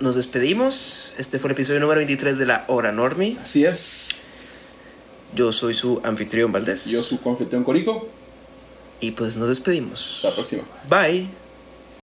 nos despedimos. Este fue el episodio número 23 de la Hora Normi. Así es. Yo soy su anfitrión Valdés. Yo, su confitrión Corico. Y pues nos despedimos. Hasta la próxima. Bye.